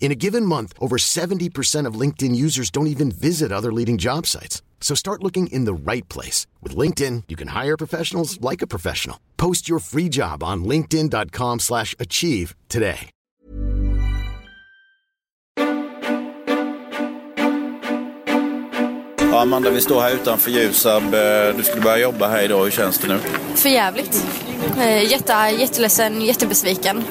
In a given month, over 70% of LinkedIn users don't even visit other leading job sites. So start looking in the right place. With LinkedIn, you can hire professionals like a professional. Post your free job on linkedin.com slash achieve today. Ja, Amanda, vi står här utanför Ljusab. Eh, Du skulle börja jobba här idag. Hur känns det nu? För jävligt. Eh, jätte, jätteledsen, jättebesviken.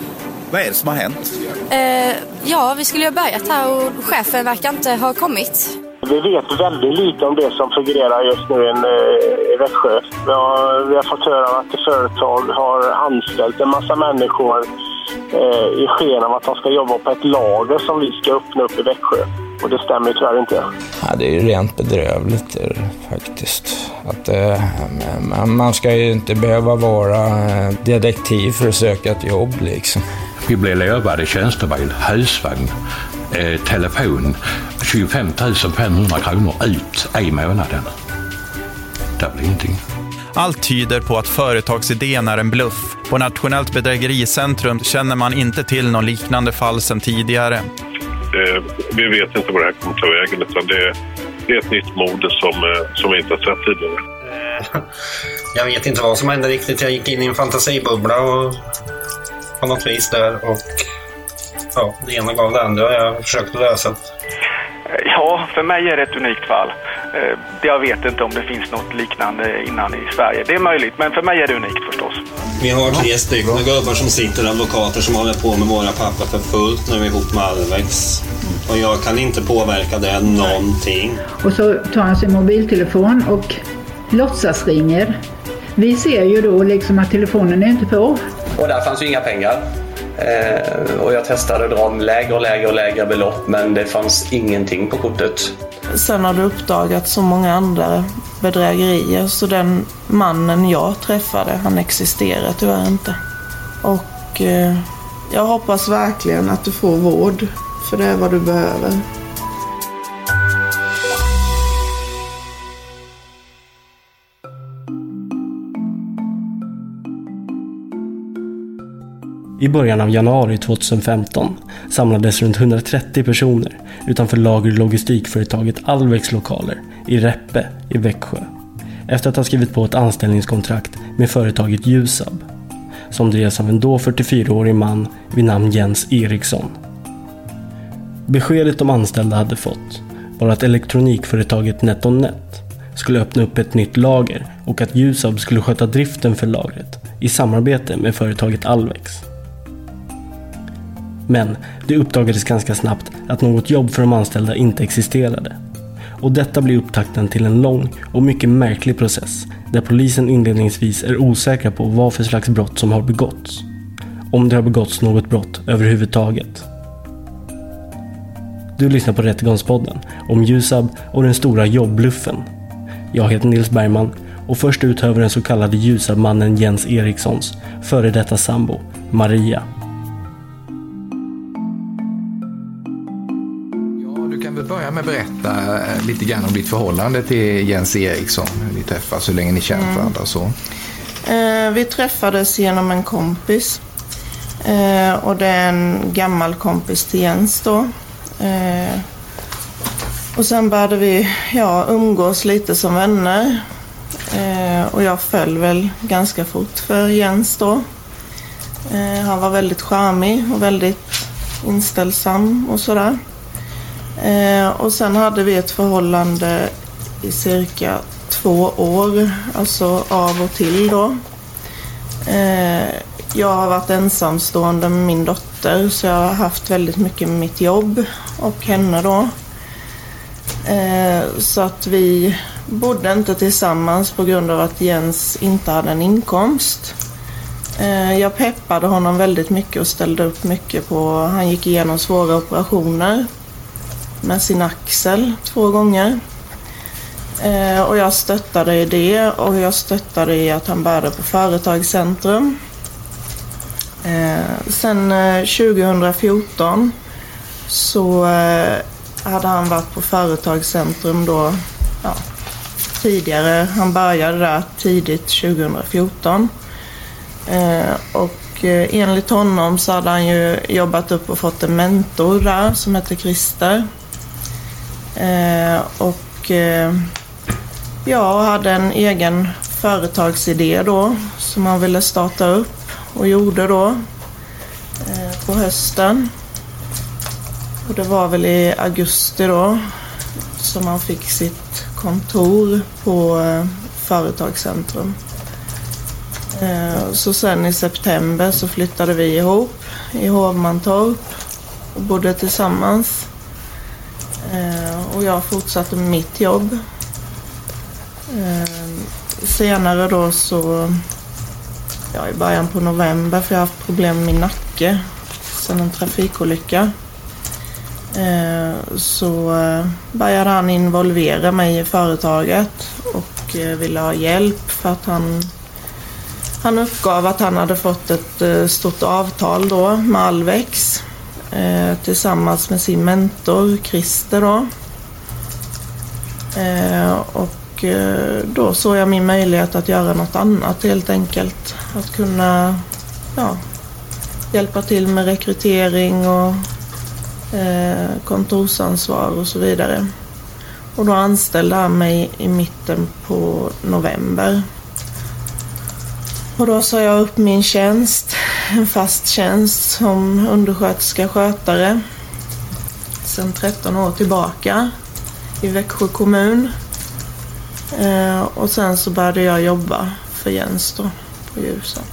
Vad är det som har hänt? Eh, ja, vi skulle ju ha börjat här och chefen verkar inte ha kommit. Vi vet väldigt lite om det som fungerar just nu eh, i Växjö. Vi har, vi har fått höra att ett företag har anställt en massa människor eh, i sken av att de ska jobba på ett lager som vi ska öppna upp i Växjö. Och det stämmer ju tyvärr inte. Ja, det är ju rent bedrövligt faktiskt. Att, eh, man ska ju inte behöva vara eh, detektiv för att söka ett jobb liksom. Vi blev lovade tjänstebil, husvagn, eh, telefon. 25 500 kronor ut i månaden. Det blir ingenting. Allt tyder på att företagsidén är en bluff. På Nationellt bedrägericentrum känner man inte till någon liknande fall sedan tidigare. Eh, vi vet inte vad det här kommer ta vägen utan det, det är ett nytt mode som, eh, som vi inte har sett tidigare. Jag vet inte vad som hände riktigt. Jag gick in i en fantasibubbla och på något vis där och ja, det ena gav det andra och jag försökte lösa. Ja, för mig är det ett unikt fall. Eh, Jag vet inte om det finns något liknande innan i Sverige. Det är möjligt, men för mig är det unikt. Vi har tre stycken gubbar som sitter, advokater som håller på med våra papper för fullt nu ihop med Alvex. Och jag kan inte påverka det någonting. Och så tar han sin mobiltelefon och låtsas ringer. Vi ser ju då liksom att telefonen är inte på. Och där fanns ju inga pengar. Eh, och jag testade att dra lägre och lägre och lägre belopp men det fanns ingenting på kortet. Sen har det uppdagats så många andra bedrägerier så den mannen jag träffade, han existerar tyvärr inte. Och eh, jag hoppas verkligen att du får vård, för det är vad du behöver. I början av januari 2015 samlades runt 130 personer utanför lager och logistikföretaget Alvex lokaler i Reppe i Växjö. Efter att ha skrivit på ett anställningskontrakt med företaget Ljusab som drevs av en då 44-årig man vid namn Jens Eriksson. Beskedet de anställda hade fått var att elektronikföretaget NetOnNet skulle öppna upp ett nytt lager och att Ljusab skulle sköta driften för lagret i samarbete med företaget Alvex. Men det uppdagades ganska snabbt att något jobb för de anställda inte existerade. Och detta blir upptakten till en lång och mycket märklig process där polisen inledningsvis är osäkra på vad för slags brott som har begåtts. Om det har begåtts något brott överhuvudtaget. Du lyssnar på Rättegångspodden om Ljusab och den stora jobbluffen. Jag heter Nils Bergman och först ut hör vi den så kallade Ljusabmannen Jens Erikssons före detta sambo Maria. Med berätta eh, lite grann om ditt förhållande till Jens Eriksson. Hur ni träffas, hur länge ni känt Mm. varandra så. Eh, vi träffades genom en kompis. Eh, och det är en gammal kompis till Jens då. Eh, och sen började vi ja, umgås lite som vänner. Eh, och jag föll väl ganska fort för Jens då. Eh, han var väldigt charmig och väldigt inställsam och sådär. Eh, och sen hade vi ett förhållande i cirka två år, alltså av och till då. Eh, jag har varit ensamstående med min dotter så jag har haft väldigt mycket med mitt jobb och henne då. Eh, så att vi bodde inte tillsammans på grund av att Jens inte hade en inkomst. Eh, jag peppade honom väldigt mycket och ställde upp mycket på, han gick igenom svåra operationer med sin axel två gånger. Eh, och jag stöttade i det och jag stöttade i att han började på Företagscentrum. Eh, sen eh, 2014 så eh, hade han varit på Företagscentrum då ja, tidigare. Han började där tidigt 2014. Eh, och eh, enligt honom så hade han ju jobbat upp och fått en mentor där som heter Christer. Eh, och eh, jag hade en egen företagsidé då som man ville starta upp och gjorde då eh, på hösten. Och det var väl i augusti då som man fick sitt kontor på eh, Företagscentrum. Eh, Så sen i september så flyttade vi ihop i Hovmantorp och bodde tillsammans. Eh, och jag fortsatte med mitt jobb. Eh, senare då så, ja i början på november, för jag har haft problem med min nacke sedan en trafikolycka. Eh, så började han involvera mig i företaget och ville ha hjälp för att han han uppgav att han hade fått ett stort avtal då med Alvex eh, tillsammans med sin mentor Christer då. Eh, och eh, då såg jag min möjlighet att göra något annat helt enkelt. Att kunna ja, hjälpa till med rekrytering och eh, kontorsansvar och så vidare. Och då anställde han mig i mitten på november. Och då sa jag upp min tjänst, en fast tjänst som undersköterska skötare. Sedan 13 år tillbaka i Växjö kommun. Eh, och sen så började jag jobba för Jens då på ljusen.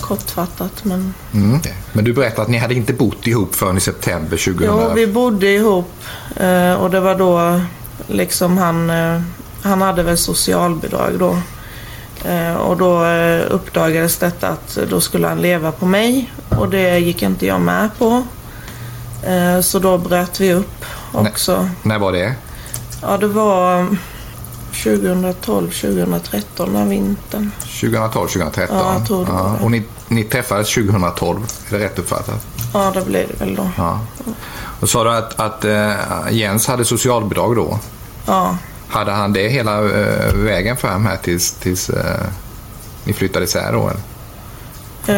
Kortfattat men... Mm. Men du berättade att ni hade inte bott ihop förrän i september 2000. Jo, vi bodde ihop eh, och det var då liksom han, eh, han hade väl socialbidrag då. Eh, Och då eh, uppdagades detta att då skulle han leva på mig och det gick inte jag med på. Eh, Så då bröt vi upp också. När var det? Ja, det var 2012, 2013 den vintern. 2012, 2013? Ja, jag tror det det. Och ni, ni träffades 2012, är det rätt uppfattat? Ja, det blev det väl då. Ja. Och sa du att, att Jens hade socialbidrag då? Ja, Hade han det hela eh, vägen fram här tills, tills eh, ni flyttade isär då? Eller?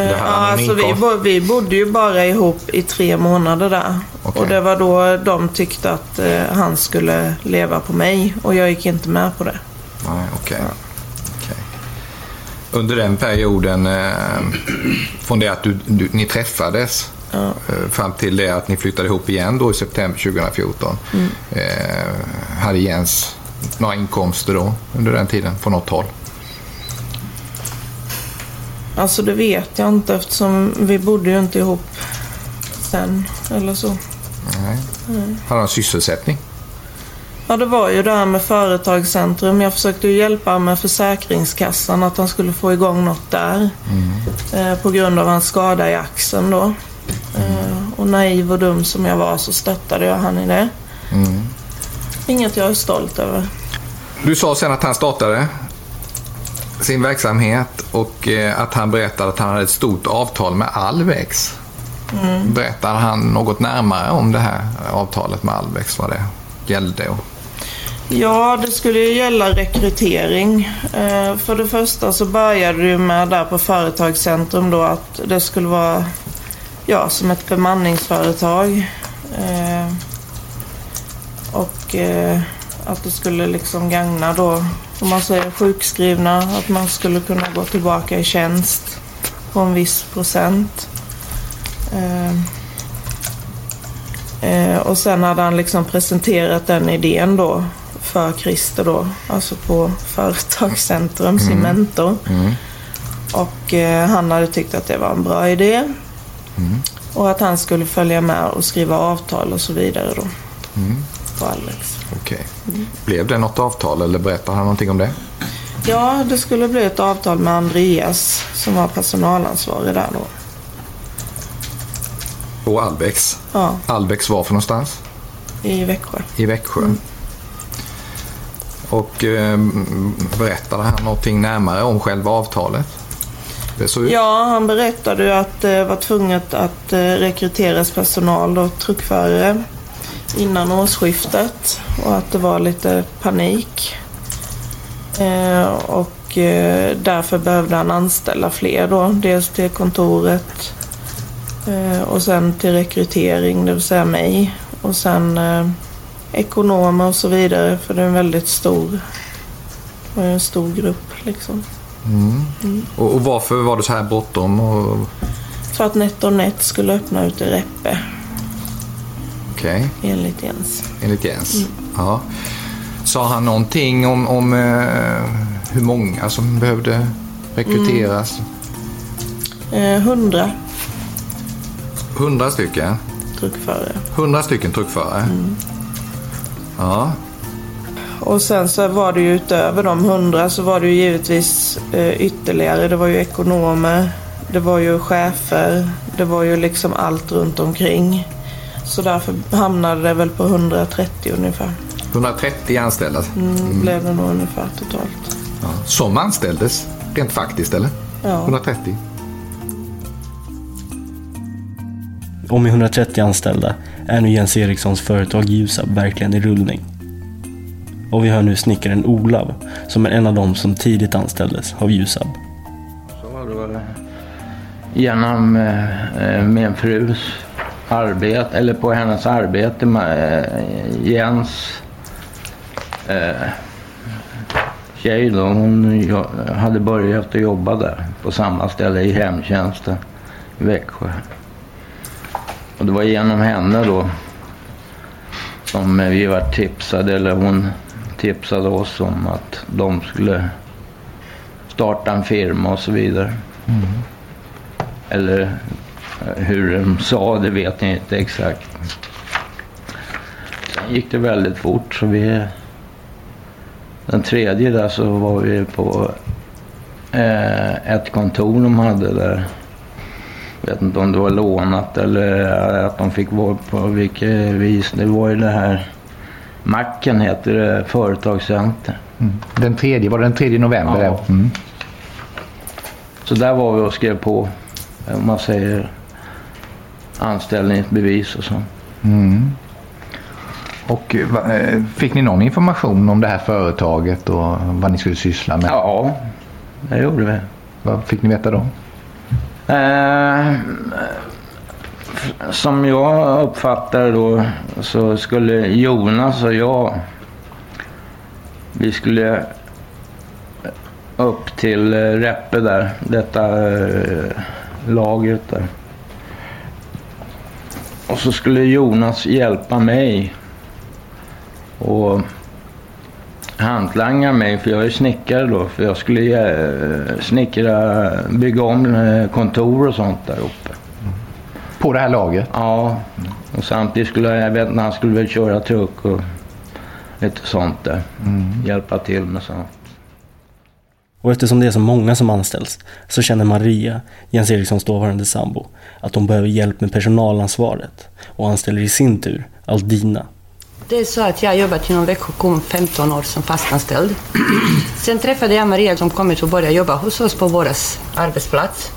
Eh, ja alltså vi, bo, vi bodde ju bara ihop i tre månader där. Och det var då de tyckte att eh, han skulle leva på mig och jag gick inte med på det. Nej, okej. Okej. Under den perioden, eh, från det att du, du, ni träffades eh, fram till det att ni flyttade ihop igen då i september 2014. Mm. Hade Jens några inkomster då under den tiden från något håll? Alltså det vet jag inte eftersom vi bodde ju inte ihop sen eller så. Nej. Mm. Hade han sysselsättning? Ja, det var ju det här med Företagscentrum. Jag försökte ju hjälpa med Försäkringskassan att han skulle få igång något där. Eh, på grund av hans skada i axeln då. Eh, och naiv och dum som jag var så stöttade jag han i det. Mm. Inget jag är stolt över. Du sa sen att han startade sin verksamhet och eh, att han berättade att han hade ett stort avtal med Alvex. Mm. Berättar han något närmare om det här avtalet med Alvex, vad det gällde? Och... Ja, det skulle ju gälla rekrytering. Eh, för det första så började det med där på Företagscentrum då att det skulle vara ja, som ett bemanningsföretag. Och eh, att det skulle liksom gagna då, om man säger sjukskrivna, att man skulle kunna gå tillbaka i tjänst på en viss procent. Eh, eh, och sen hade han liksom presenterat den idén då för Christer då, alltså på Företagscentrum, sin Mm. mentor. Mm. Och eh, han hade tyckt att det var en bra idé. Mm. Och att han skulle följa med och skriva avtal och så vidare då Mm. På Alex. Okej. Blev det något avtal eller berättar han någonting om det? Ja, det skulle bli ett avtal med Andreas som var personalansvarig där då. Och Albex? Ja, Albex var för någonstans? i Växjö. I Växjö. Och eh, berättade han någonting närmare om själva avtalet? Ja, han berättade ju att det var tvunget att eh, rekryteras personal då, truckförare innan årsskiftet och att det var lite panik. Eh, och eh, därför behövde han anställa fler då. Dels till kontoret eh, och sen till rekrytering, det vill säga mig. Och sen eh, ekonomer och så vidare för det är en väldigt stor, en stor grupp liksom. Mm. Mm. Och, och varför var det så här bråttom? Och... För att NetOnNet skulle öppna ute i Reppe Okej, enligt Jens. enligt Jens. Mm. Ja. Sa han någonting om, om eh, hur många som behövde rekryteras? Eh, 100 Hundra stycken? truckförare. Hundra stycken truckförare? Mm. Ja. Och sen så var det ju utöver de 100 så var det ju givetvis eh, ytterligare. Det var ju ekonomer, det var ju chefer, det var ju liksom allt runt omkring. Så därför hamnade det väl på 130 ungefär. 130 anställda? Mm, Blev det nog ungefär totalt. Ja. Som anställdes, rent faktiskt eller? Ja. 130? Och med 130 anställda är nu Jens Erikssons företag Ljusab verkligen i rullning. Och vi hör nu snickaren Olav, som är en av dem som tidigt anställdes av Ljusab. Så då, genom eh, min frus arbete, eller på hennes arbete med eh, Jens eh, tjej då, hon hade börjat att jobba där på samma ställe i hemtjänsten i Växjö. Och det var genom henne då som vi var tipsade, eller hon tipsade oss om att de skulle starta en firma och så vidare. Eller eh, hur de sa, det vet jag inte exakt. Sen gick det väldigt fort så vi... Den tredje där så var vi på eh, ett kontor de hade där. Jag vet inte om det var lånat eller att de fick vara på vilket vis. Det var ju det här Macken heter det, företagscenter. Mm. Den tredje, var det den tredje november? Ja. Mm. Så där var vi och skrev på, om man säger, anställningsbevis och så. Mm. Och eh, fick ni någon information om det här företaget och vad ni skulle syssla med? Ja, det gjorde vi. Vad fick ni veta då? Eh, som jag uppfattar då så skulle Jonas och jag vi skulle upp till eh, Reppe där, detta eh, lagret där. Och så skulle Jonas hjälpa mig och hantlanga mig, för jag är snickare då, för jag skulle eh, snickra, bygga om eh, kontor och sånt där uppe. På det här lagret? Ja, och samtidigt skulle jag, vet inte, han skulle väl köra truck och lite sånt där. Hjälpa till med sånt. Och eftersom det är så många som anställs så känner Maria, Jens Erikssons dåvarande sambo, att hon behöver hjälp med personalansvaret och anställer i sin tur Aldina. Det är så att jag har jobbat inom Växjö kommun 15 år som fastanställd. Sen träffade jag Maria som kommit och började jobba hos oss på vår arbetsplats.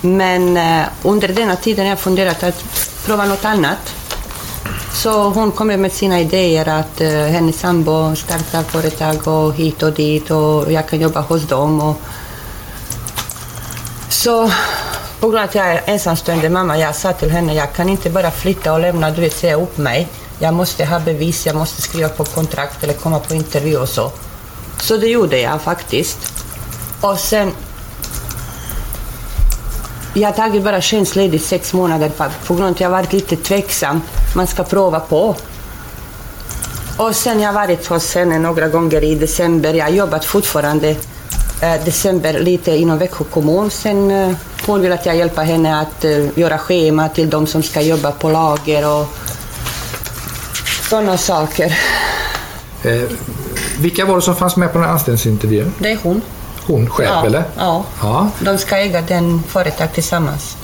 Men eh, under denna tiden har jag funderat att prova något annat. Så hon kommer med sina idéer att uh, hennes sambo startar företag och hit och dit och jag kan jobba hos dem. Och... Så på grund av att jag är ensamstående mamma, jag sa till henne jag kan inte bara flytta och lämna, du vet, säga upp mig. Jag måste ha bevis, jag måste skriva på kontrakt eller komma på intervju och så. Så det gjorde jag faktiskt. Och sen... Jag har tagit bara tjänstledigt sex månader på grund av att jag varit lite tveksam. Man ska prova på. Och sen jag varit hos henne några gånger i december. Jag har jobbat fortfarande eh, december lite inom Växjö kommun. Sen eh, hon vill att jag hjälper henne att eh, göra schema till de som ska jobba på lager och sådana saker. Eh, vilka var det som fanns med på den här anställningsintervjun? Det är hon. Hon själv ja, eller? Ja. Ja. De ska äga den företag tillsammans.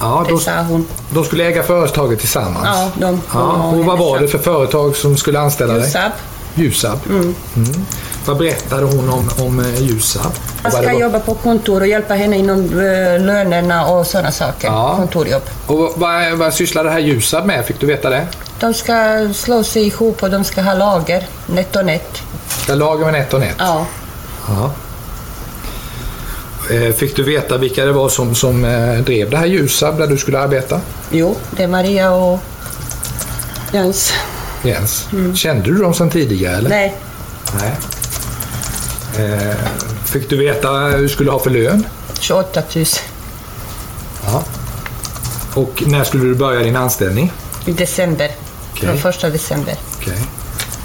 Ja det då, sa hon. de skulle äga företaget tillsammans? Ja, de, Ja, och vad var det för företag som skulle anställa dig? Ljusab. Ljusab. Mm. Mm. Vad berättade hon om, om eh, Ljusab? Jag ska jobba på kontor och hjälpa henne inom eh, lönerna och sådana saker. Ja. Kontorjobb. Och vad, vad, sysslar det här Ljusab med? Fick du veta det? De ska slå sig ihop och de ska ha lager, NetOnNet. Ska lager med ett och ett? Ja. Ja. Eh, Fick du veta vilka det var som, som eh, drev det här Ljusab där du skulle arbeta? Jo, det är Maria och Jens. Jens. Kände du dem sedan tidigare? Eller? Nej, Nej. Eh, Fick du veta hur du skulle ha för lön? 28 000 Ja. Och när skulle du börja din anställning? i december. Okej. Från första december. Okej.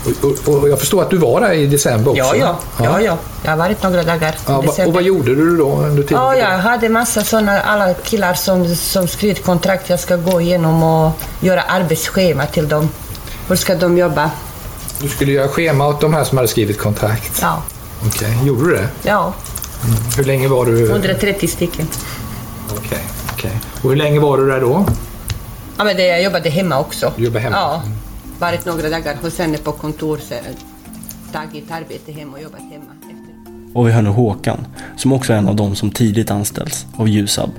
Och, och, jag förstår att du var där i december också? Ja, ja, ja, ja. Jag har varit några dagar Ja, och vad gjorde du då under tiden? Ja, jag hade massa sådana, alla killar som, som skrivit kontrakt jag ska gå igenom och göra arbetsschema till dem. Hur ska de jobba? Du skulle göra schema åt de här som hade skrivit kontrakt? Ja, Okej, gjorde du det? ja. Hur länge var du? 130 stycken. Okej, okej. Och hur länge var du där då? Ja, men det, jag jobbade hemma också. Du jobbade hemma? Ja. Varit några dagar hos henne på kontor, så, tagit arbete hem och jobbat hemma. Och vi hör nu Håkan, som också är en av dem som tidigt anställs av Ljusab.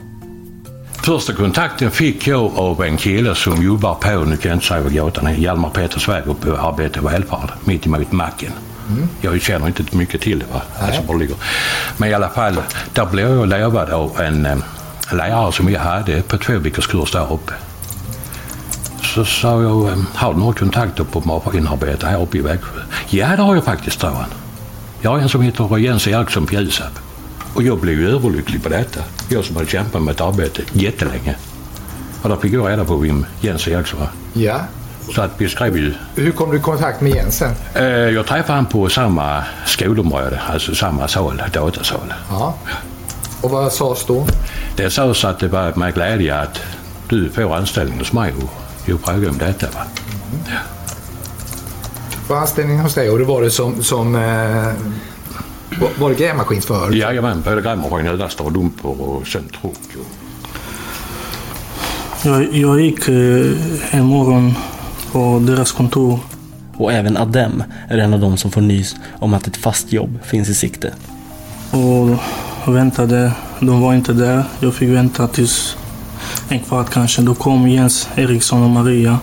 Första kontakten fick jag av en kille som jobbar på, nu kan jag inte säga vad gatan är, Hjalmar Peters väg uppe på Arbete och välfärd, mitt emot macken. Mm. Jag känner inte mycket till det, va? Alltså var det ligger. Men i alla fall, där blev jag lovad av en eh, lärare som jag hade på två veckors kurs där uppe. Så sa jag, eh, har du några kontakter på maskinarbete här uppe i Växjö? Ja, det har jag faktiskt, sa han. Jag har en som heter Jens Eriksson Ljusab. Och jag blev ju överlycklig på detta. Jag som hade kämpat med ett arbete jättelänge. Och där fick jag reda på vem Jens Eriksson var. Ja. Så att vi skrev ju... Hur kom du i kontakt med Jens sen? Eh, jag träffade honom på samma skolområde, alltså samma sal, datasal. Ja. Och vad sades då? Det sades att det var med glädje att du får anställning hos mig jag frågade om detta. Va? Var anställning hos dig och det var det som, som eh, var, var det grävmaskinsförare? Jajamän, både grävmaskin, överlastare och dumper och sen truck. Och... Jag, jag gick eh, en morgon på deras kontor. Och även Adem är en av dem som får nys om att ett fast jobb finns i sikte. Och väntade. De var inte där. Jag fick vänta tills en kvart kanske. Då kom Jens Eriksson och Maria.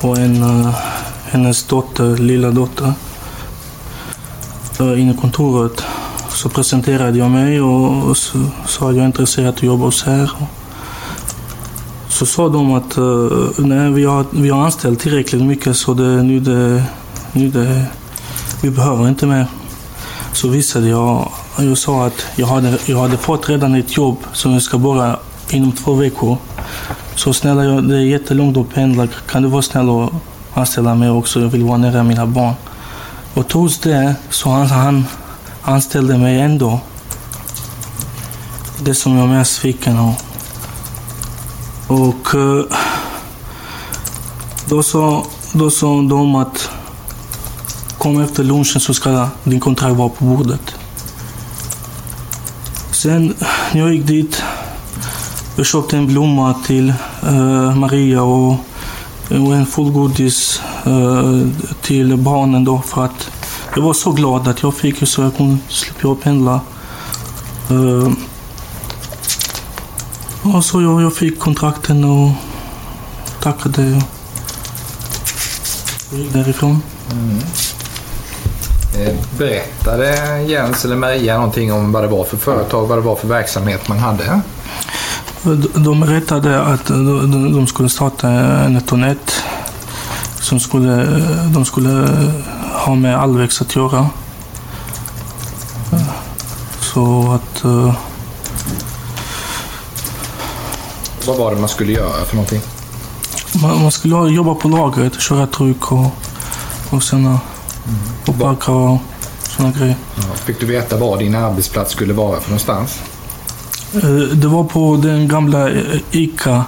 Och en, uh, hennes dotter, lilla dotter. Eh, uh, inne i kontoret. Så presenterade jag mig och, och så sa att jag är intresserad av att jobba hos här. Så sa de att uh, nej, vi, har, vi har anställt tillräckligt mycket så det, nu, det, nu det, vi behöver inte mer. Så visade jag, jag sa att jag hade, jag hade fått redan ett jobb som jag ska börja inom två veckor. Så snälla, jag, det är jättelångt att pendla. Kan du vara snäll och anställa mig också? Jag vill vara nära mina barn. Och trots det så han, han anställde mig ändå. Det som jag är mest sviken av. Och eh, då sa, då sa de att kom efter lunchen så ska din kontrakt vara på bordet. Sen när jag gick dit, jag köpte en blomma till uh, Maria och, och en fullgodis uh, eh, till barnen då för att jag var så glad att jag fick så jag kunde slippa pendla. Uh, Och så jag, jag fick kontrakten och tackade och gick därifrån. Mm. Berättade Jens eller Maria någonting om vad det var för företag, vad det var för verksamhet man hade? De- De berättade att de, de skulle starta NetOnNet som skulle, de skulle ha med Alvex att göra. Så att... eh, Vad var det man skulle göra för någonting? Man, man skulle jobba på lagret, köra tryck och, och sen och packa och sådana grejer. Ja, Fick du veta var din arbetsplats skulle vara för någonstans? Eh, Det var på den gamla eh, ICA,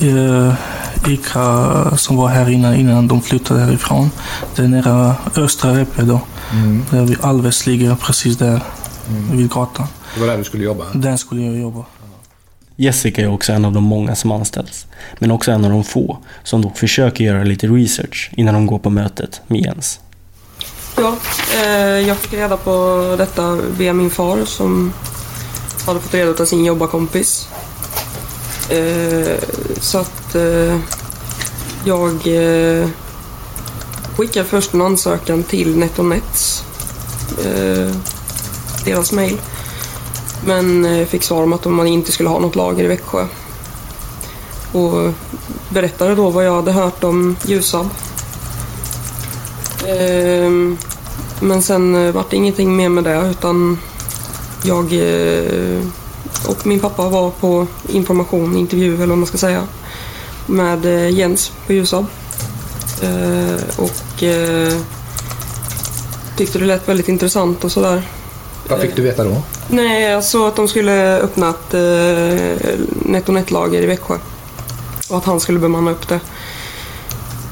eh, ICA som var här innan, innan de flyttade härifrån. Det är nära Östra Reppe då. Där vi Alves ligger precis där vid gatan. Det var där du skulle jobba? Där skulle jag jobba. Jessica är också en av de många som anställs, men också en av de få som dock försöker göra lite research innan de går på mötet med Jens. Ja, eh, jag fick reda på detta via min far som hade fått reda på sin jobbarkompis. Eh, så att eh, jag eh, skickade först en ansökan till NetOnNets, eh, deras mail. Men eh, fick svar om att man inte skulle ha något lager i Växjö. Och berättade då vad jag hade hört om Ljusab. Eh, men sen eh, vart det ingenting mer med det utan jag eh, och min pappa var på information, intervju eller vad man ska säga med eh, Jens på Ljusab. Eh, och tyckte det lät väldigt intressant och sådär. Vad fick du veta då? Nej, alltså att de skulle öppna ett NetOnNet-lager i Växjö. Och att han skulle bemanna upp det.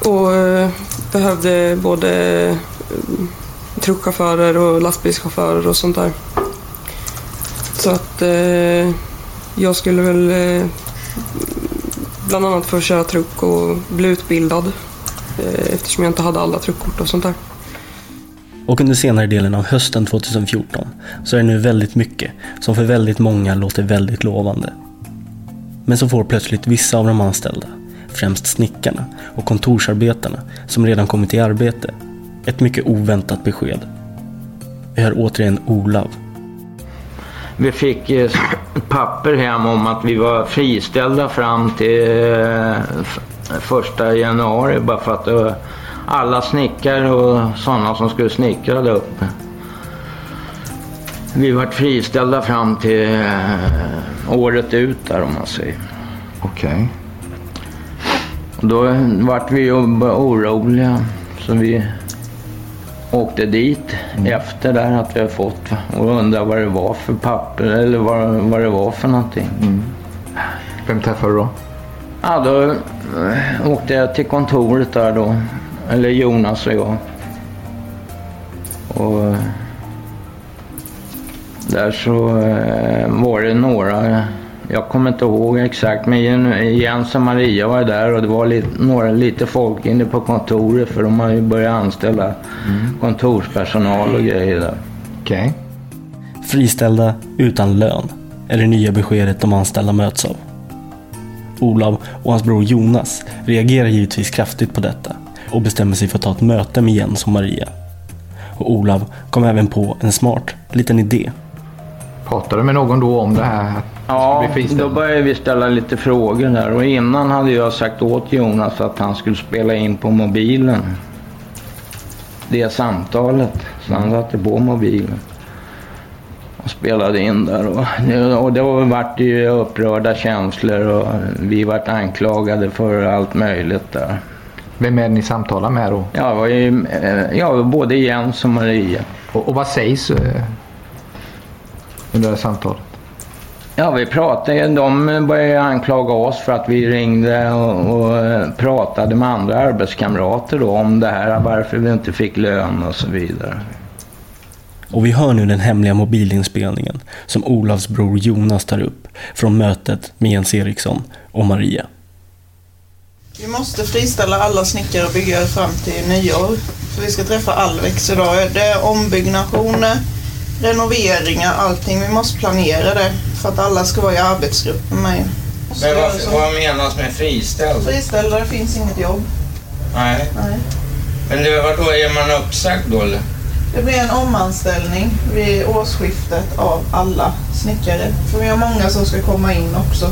Och eh, behövde både truckchaufförer och lastbilschaufförer och sånt där. Så att eh, jag skulle väl eh, bland annat få köra truck och bli utbildad. Eh, eftersom jag inte hade alla truckkort och sånt där. Och under senare delen av hösten 2014 så är det nu väldigt mycket som för väldigt många låter väldigt lovande. Men så får plötsligt vissa av de anställda, främst snickarna och kontorsarbetarna som redan kommit i arbete, ett mycket oväntat besked. Vi hör återigen Olav. Vi fick eh, papper hem om att vi var friställda fram till eh, första januari bara för att eh, alla snickare och sådana som skulle snickra där uppe. Vi var friställda fram till eh, året ut där om man säger. Okej. Och Då vart vi oroliga så vi åkte dit efter där att vi har fått och undrade vad det var för papper eller vad, vad det var för någonting. Vem träffade du då? Ja, då eh, åkte jag till kontoret där då. Eller Jonas och jag. Och eh, där så eh, var det några, jag kommer inte ihåg exakt, men Jen- Jens och Maria var där och det var lite, några, lite folk inne på kontoret för de har ju börjat anställa kontorspersonal och grejer där. Okej. Friställda utan lön är det nya beskedet de anställda möts av. Olav och hans bror Jonas reagerar givetvis kraftigt på detta och bestämmer sig för att ta ett möte med Jens och Maria. Och Olav kom även på en smart liten idé. Pratade du med någon då om det här? Ja, då började vi ställa lite frågor där och innan hade jag sagt åt Jonas att han skulle spela in på mobilen. Det samtalet. Så han satte på mobilen. Och spelade in där. Och, och då vart det ju upprörda känslor och vi vart anklagade för allt möjligt där. Vem är det ni samtalar med då? Ja, eh, ja både Jens och Maria. Och, och vad sägs eh, under det här samtalet? Ja, vi pratade. De började anklaga oss för att vi ringde och, och eh, pratade med andra arbetskamrater då om det här, varför vi inte fick lön och så vidare. Och vi hör nu den hemliga mobilinspelningen som Olavs bror Jonas tar upp från mötet med Jens Eriksson och Maria. Vi måste friställa alla snickare och byggare fram till nyår. För vi ska träffa Alvex idag. Det är ombyggnationer renoveringar, allting. Vi måste planera det för att alla ska vara i arbetsgrupp med mig. Men vad, vad menas med friställd? Friställda, det finns inget jobb. Nej. Nej. Men det, vadå, är man uppsagd då eller? Det blir en omanställning vid årsskiftet av alla snickare. För vi har många som ska komma in också.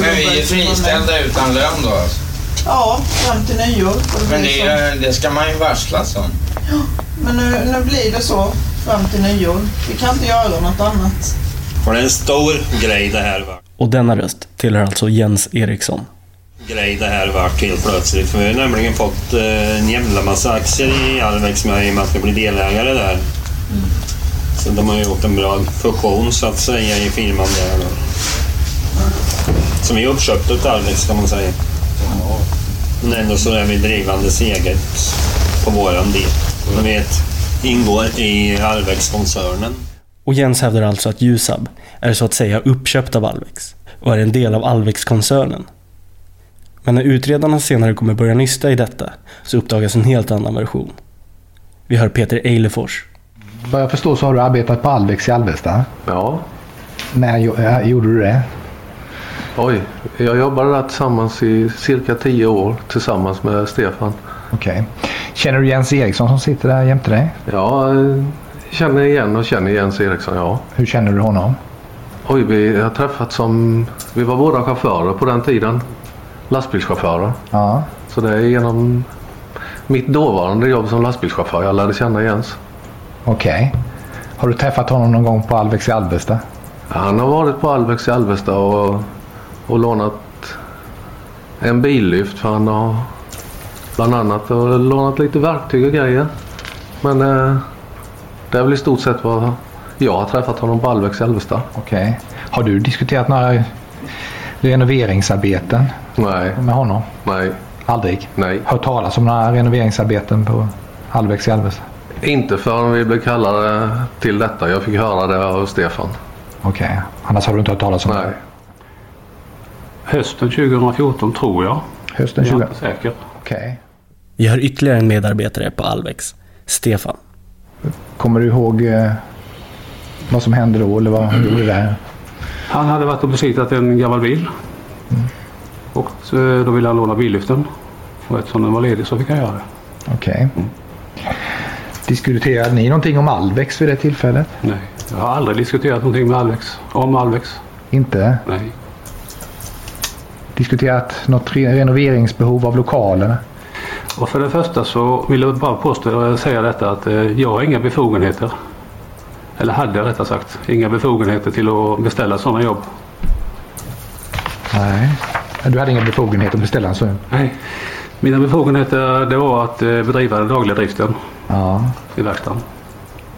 Men vi är friställda utan lön då alltså? Ja, fram till nyår. Men det, det ska man ju varslas om. Men nu, nu blir det så fram till nyår. Vi kan inte göra något annat. Och det är en stor grej det här va. Och denna röst tillhör alltså Jens Eriksson. Grej det här vart helt plötsligt. För vi har nämligen fått eh, en jävla massa aktier i Alvex med i och med att vi blir delägare där. Så de har gjort en bra fusion så att säga i firman där. Då. Som är uppköpt av Alvex kan man säga. Men ändå så är vi drivande eget på våran del. Men vi vet, ingår i Alvex-koncernen. Och Jens hävdar alltså att Jusab är så att säga uppköpt av Alvex och är en del av Alvex-koncernen. Men när utredarna senare kommer börja nysta i detta så uppdagas en helt annan version. Vi hör Peter Eilefors. Vad jag förstår så har du arbetat på Alvex i Alvesta. Ja. När äh, gjorde du det? Oj, jag jobbade där tillsammans i cirka tio år tillsammans med Stefan. Okej. Känner du Jens Eriksson som sitter där jämte dig? Ja, känner igen och känner Jens Eriksson, ja. Hur känner du honom? Oj, vi har träffat som... Vi var båda chaufförer på den tiden. Lastbilschaufförer. Ja. Så det är genom mitt dåvarande jobb som lastbilschaufför jag lärde känna Jens. Okej. Har du träffat honom någon gång på Alvex i Alvesta? Han har varit på Alvex i Alvesta och, och lånat en billyft för han har bland annat och lånat lite verktyg och grejer. Men eh, det är väl i stort sett vad jag har träffat honom på Alvex i Alvesta. Okej. Har du diskuterat några renoveringsarbeten Nej. med honom? Nej. Aldrig? Nej. Hört talas om några renoveringsarbeten på Alvex i Alvesta? Inte förrän vi blev kallade till detta. Jag fick höra det av Stefan. Okej. Annars har du inte hört talas om Nej. Hösten 2014 tror jag. Hösten Jag är 20... inte säker. Okej. Vi har ytterligare en medarbetare på Alvex, Stefan. Kommer du ihåg eh, vad som hände då? Eller vad gjorde du där? Han hade varit och besiktat en gammal bil. Och så, då ville han låna billyften. Och eftersom den var ledig så fick han göra det. Okej. Diskuterade ni någonting om Alvex vid det tillfället? Nej, jag har aldrig diskuterat någonting med Alvex. Om Alvex. Inte? Nej. Diskuterat något re- renoveringsbehov av lokalerna? Och för det första så vill jag bara påstå, säga detta att eh, jag har inga befogenheter. Eller hade rättare sagt inga befogenheter till att beställa sådana jobb. Nej. Du hade inga befogenheter att beställa en sån? Nej. Mina befogenheter det var att eh, bedriva den dagliga driften Ja. i verkstaden.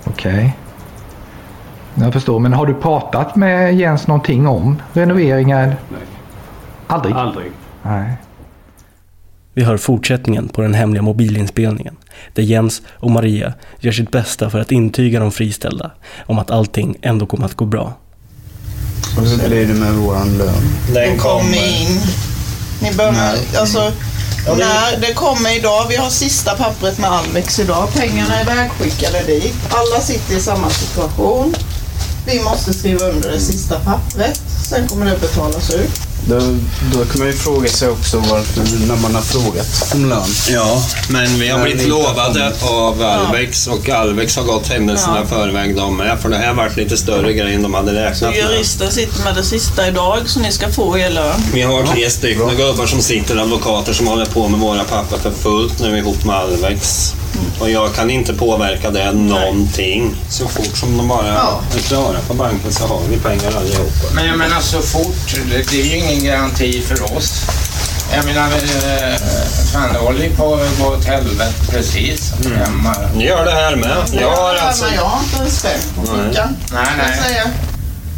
Okej. Jag förstår. Men har du pratat med Jens någonting om renoveringar? Nej. Aldrig? Aldrig. Nej. Vi hör fortsättningen på den hemliga mobilinspelningen där Jens och Maria gör sitt bästa för att intyga de friställda om att allting ändå kommer att gå bra. Och hur blir det med våran lön? Den kommer in. Ni behöver, alltså, när det kommer idag, vi har sista pappret med Alvex idag. Pengarna är vägskickade dit. Alla sitter i samma situation. Vi måste skriva under det sista pappret. Sen kommer det betalas ut. Då, då kan man ju fråga sig också varför när man har frågat om lön. Ja, men vi har Men blivit lovade av Alvex och Alvex har gått händelserna Ja. förväg de med. För det här varit lite större grej än de hade Så räknat med. juristen sitter med det sista idag så ni ska få er lön. Vi har tre stycken gubbar som sitter, advokater som håller på med våra papper för fullt nu ihop med Alvex. Och jag kan inte påverka det någonting. Så fort som de bara är klara på banken så har vi pengar allihopa. Men jag menar så fort, det, det är ju ingen garanti för oss. Jag menar, fan det håller ju på att gå åt helvete precis som hemma. Det gör det här med. Jag har alltså... Jag har inte en spänn på fickan. Nej, nej.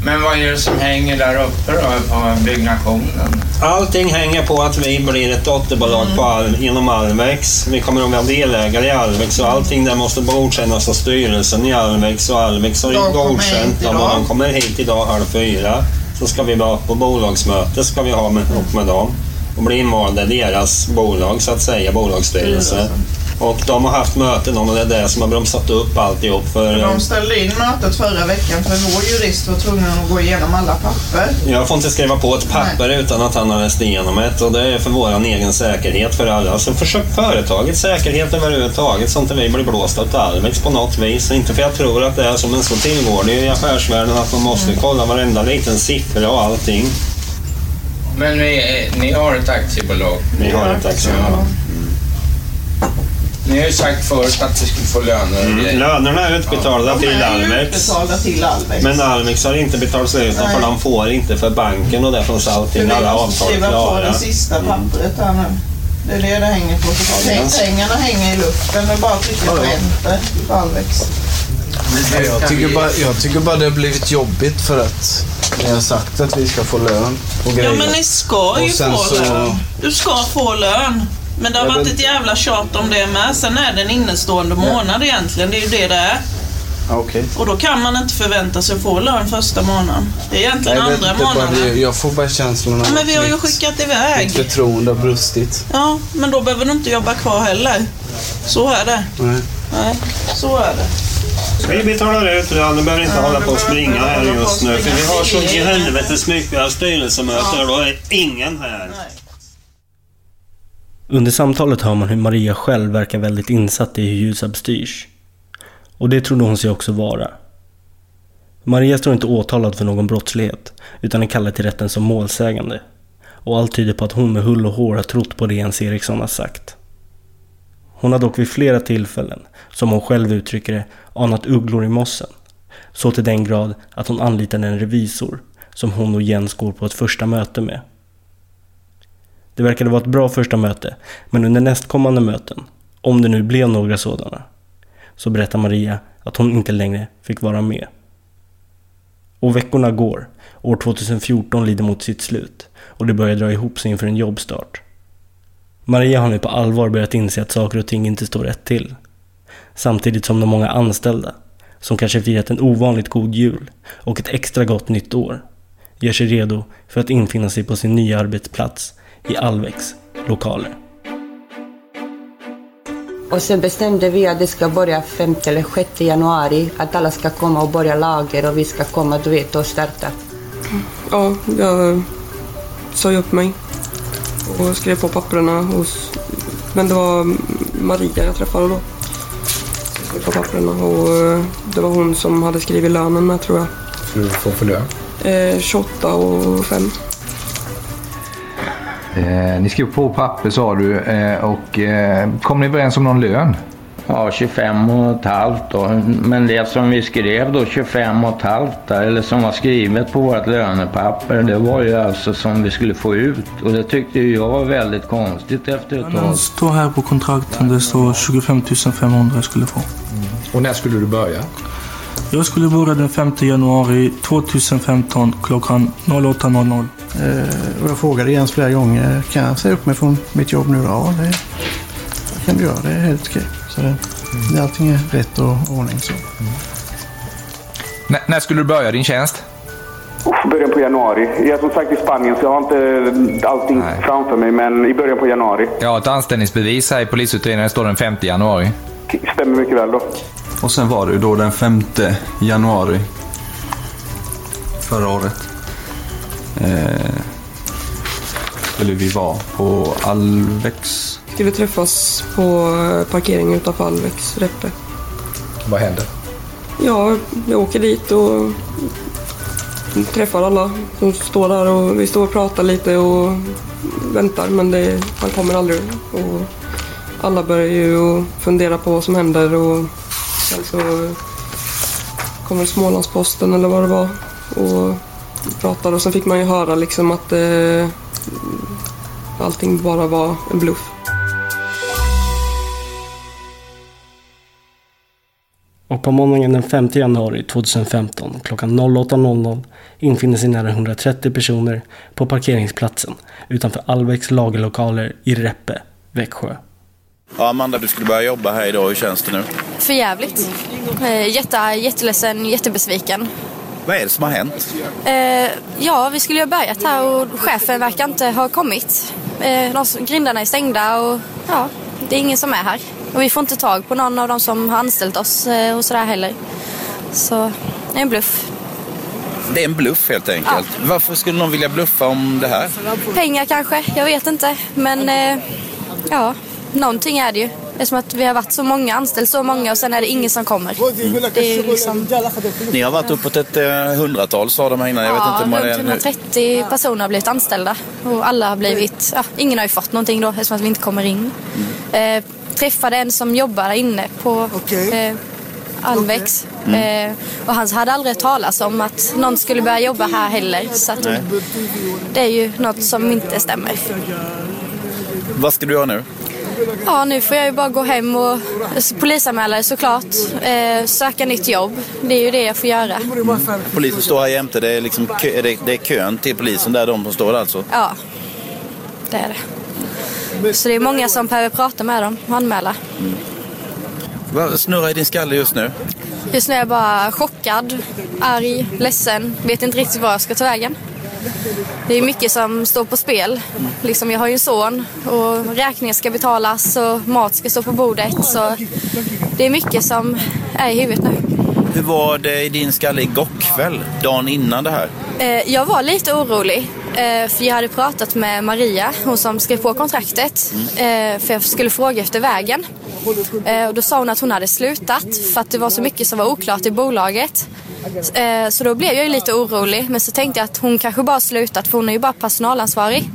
Men vad är det som hänger där uppe då på byggnationen? Allting hänger på att vi blir ett dotterbolag på Al inom Alvex. Vi kommer att vara delägare i Alvex och allting där måste godkännas av styrelsen i Alvex och Alvex har De kommer godkänt dem och de kommer hit idag halv fyra. Så ska vi vara på bolagsmöte ska vi ha med, ihop med dem och bli invalda i deras bolag så att säga, bolagsstyrelse. Och de har haft möten om det är det som har bromsat upp alltihop. För, De ställde in mötet förra veckan för vår jurist var tvungen att gå igenom alla papper. Jag får inte skriva på ett papper utan att han har läst igenom det och det är för vår egen säkerhet för alla. Så försök företagets säkerhet överhuvudtaget så inte vi blir blåsta av Alvex på något vis. Inte för jag tror att det är som en så tillgår i affärsvärlden att man måste kolla varenda liten siffra och allting. Men ni, ni har ett aktiebolag? Vi har ett aktiebolag. Ni har ju sagt förut att ni skulle få löner och Mm. Lönerna är utbetalda De till Alvex. Men Alvex har inte betalat ut dem för de får inte för banken och det från allting. För vi Alla måste avtal är skriva på klara. det sista pappret här nu. Det är det det hänger på. Så Ja. Pengarna hänger i luften. Det är bara att trycka på enter på. Jag tycker, bara, jag tycker bara det har blivit jobbigt för att ni har sagt att vi ska få lön och grejer. Ja men ni ska ju få så- lön. Du ska få lön. Men det har Ja, varit ett jävla tjat om det med. Sen är det en innestående månad egentligen. Det är ju det det är. Ja, Okej. Och då kan man inte förvänta sig att få lön första månaden. Det är egentligen Nej, andra det, det månaden. det. Jag får bara känslan av Ja, men vi har ju skickat iväg. Mitt förtroende har brustit. Ja, men då behöver du inte jobba kvar heller. Så är det. Nej. Nej, så är det. Vi betalar ut lön, du behöver inte hålla på och springa här just nu. För vi har så helvetes mycket styrelsemöten och då är ingen här. Under samtalet hör man hur Maria själv verkar väldigt insatt i hur Jusab styrs. Och det trodde hon sig också vara. Maria står inte åtalad för någon brottslighet, utan är kallad till rätten som målsägande. Och allt tyder på att hon med hull och hår har trott på det Jens Eriksson har sagt. Hon har dock vid flera tillfällen, som hon själv uttrycker det, anat ugglor i mossen. Så till den grad att hon anlitar en revisor, som hon och Jens går på ett första möte med. Det verkade vara ett bra första möte, men under nästkommande möten, om det nu blev några sådana, så berättar Maria att hon inte längre fick vara med. Och veckorna går, år 2014 lider mot sitt slut och det börjar dra ihop sig inför en jobbstart. Maria har nu på allvar börjat inse att saker och ting inte står rätt till. Samtidigt som de många anställda, som kanske firat en ovanligt god jul och ett extra gott nytt år, gör sig redo för att infinna sig på sin nya arbetsplats i Alvex lokaler. Och sen bestämde vi att det ska börja 5 eller 6 januari, att alla ska komma och börja lager och vi ska komma, du vet, och starta. Ja, jag sa ju upp mig och skrev på papperna hos... Men det var Maria jag träffade då. Jag skrev på papperna och eh, det var hon som hade skrivit lönen med tror jag. Du får för lön. Eh, 28 och 5. Eh, ni skrev på papper sa du eh, och eh, kom ni överens om någon lön? Ja, 25 och ett halvt då. Men det som vi skrev då, 25 och ett halvt där, eller som var skrivet på vårt lönepapper, det var ju alltså som vi skulle få ut. Och det tyckte ju jag var väldigt konstigt efter ett Det tag. står här på kontrakten, det står 25 500 jag skulle få. Och när skulle du börja? Jag skulle börja den 5 januari 2015 klockan 08.00. Eh, och jag frågade Jens flera gånger, kan jag säga upp mig från mitt jobb nu? Ja, det, kan du göra, det är helt okej. Så det, det, allting är rätt och ordning så. N- när skulle du börja din tjänst? Början på januari. Jag är som sagt i Spanien så jag har inte allting framför mig men i början på januari. Har ett anställningsbevis här i polisutredningen, står den 5 januari. Stämmer mycket väl då. Och sen var det ju då den 5 januari förra året. Eh, skulle vi vara på Alvex. Vi träffas på parkeringen utanför Alvex, Reppe. Vad händer? Ja, jag åker dit och träffar alla som står där och vi står och pratar lite och väntar men det, han kommer aldrig. Och alla börjar ju fundera på vad som händer och sen så kommer Smålandsposten eller vad det var och pratar och sen fick man ju höra liksom att eh, allting bara var en bluff. Och på måndagen den 5 januari 2015 klockan 08.00 infinner sig nära 130 personer på parkeringsplatsen utanför Alveks lagerlokaler i Reppe, Växjö. Ja, Amanda, du skulle börja jobba här idag. Hur känns det nu? För jävligt. Eh, jätte, jätteledsen, jättebesviken. Vad är det som har hänt? Eh, ja, vi skulle ju ha börjat här och chefen verkar inte ha kommit. Eh, de, grindarna är stängda och ja, det är ingen som är här. Och vi får inte tag på någon av dem som har anställt oss eh, och sådär heller. Så det är en bluff. Det är en bluff helt enkelt. Varför skulle någon vilja bluffa om det här? Pengar kanske, jag vet inte. Men eh, ja, någonting är det ju. Det är som att vi har varit så många, anställt så många och sen är det ingen som kommer. Det liksom... Ni har varit uppåt ett eh, hundratal sa de här innan. Jag vet Ja, inte hur många det är runt nu. 130 personer har blivit anställda och alla har blivit, ja, ingen har ju fått någonting då eftersom att vi inte kommer in. Eh, träffade en som jobbar där inne på eh, Alvex eh, och han hade aldrig talas om att någon skulle börja jobba här heller. Så det är ju något som inte stämmer. Vad ska du göra nu? Ja, nu får jag ju bara gå hem och polisanmäla det såklart. Eh, söka nytt jobb. Det är ju det jag får göra. Polisen står här jämte. Det är, liksom kö, det, det är kön till polisen där de som står alltså. Ja, det är det. Så det är många som behöver prata med dem och anmäla. Vad snurrar i din skalle just nu? Just nu är jag bara chockad, arg, ledsen, vet inte riktigt var jag ska ta vägen. Det är mycket som står på spel. Liksom, jag har ju en son och räkningar ska betalas och mat ska stå på bordet. Så det är mycket som är i huvudet nu. Hur var det i din skalle igår kväll, dagen innan det här? Eh, Jag var lite orolig. eh, För jag hade pratat med Maria, hon som skrev på kontraktet. eh, För jag skulle fråga efter vägen. Och då sa hon att hon hade slutat för att det var så mycket som var oklart i bolaget. Eh, Så då blev jag ju lite orolig. Men så tänkte jag att hon kanske bara slutat för hon är ju bara personalansvarig.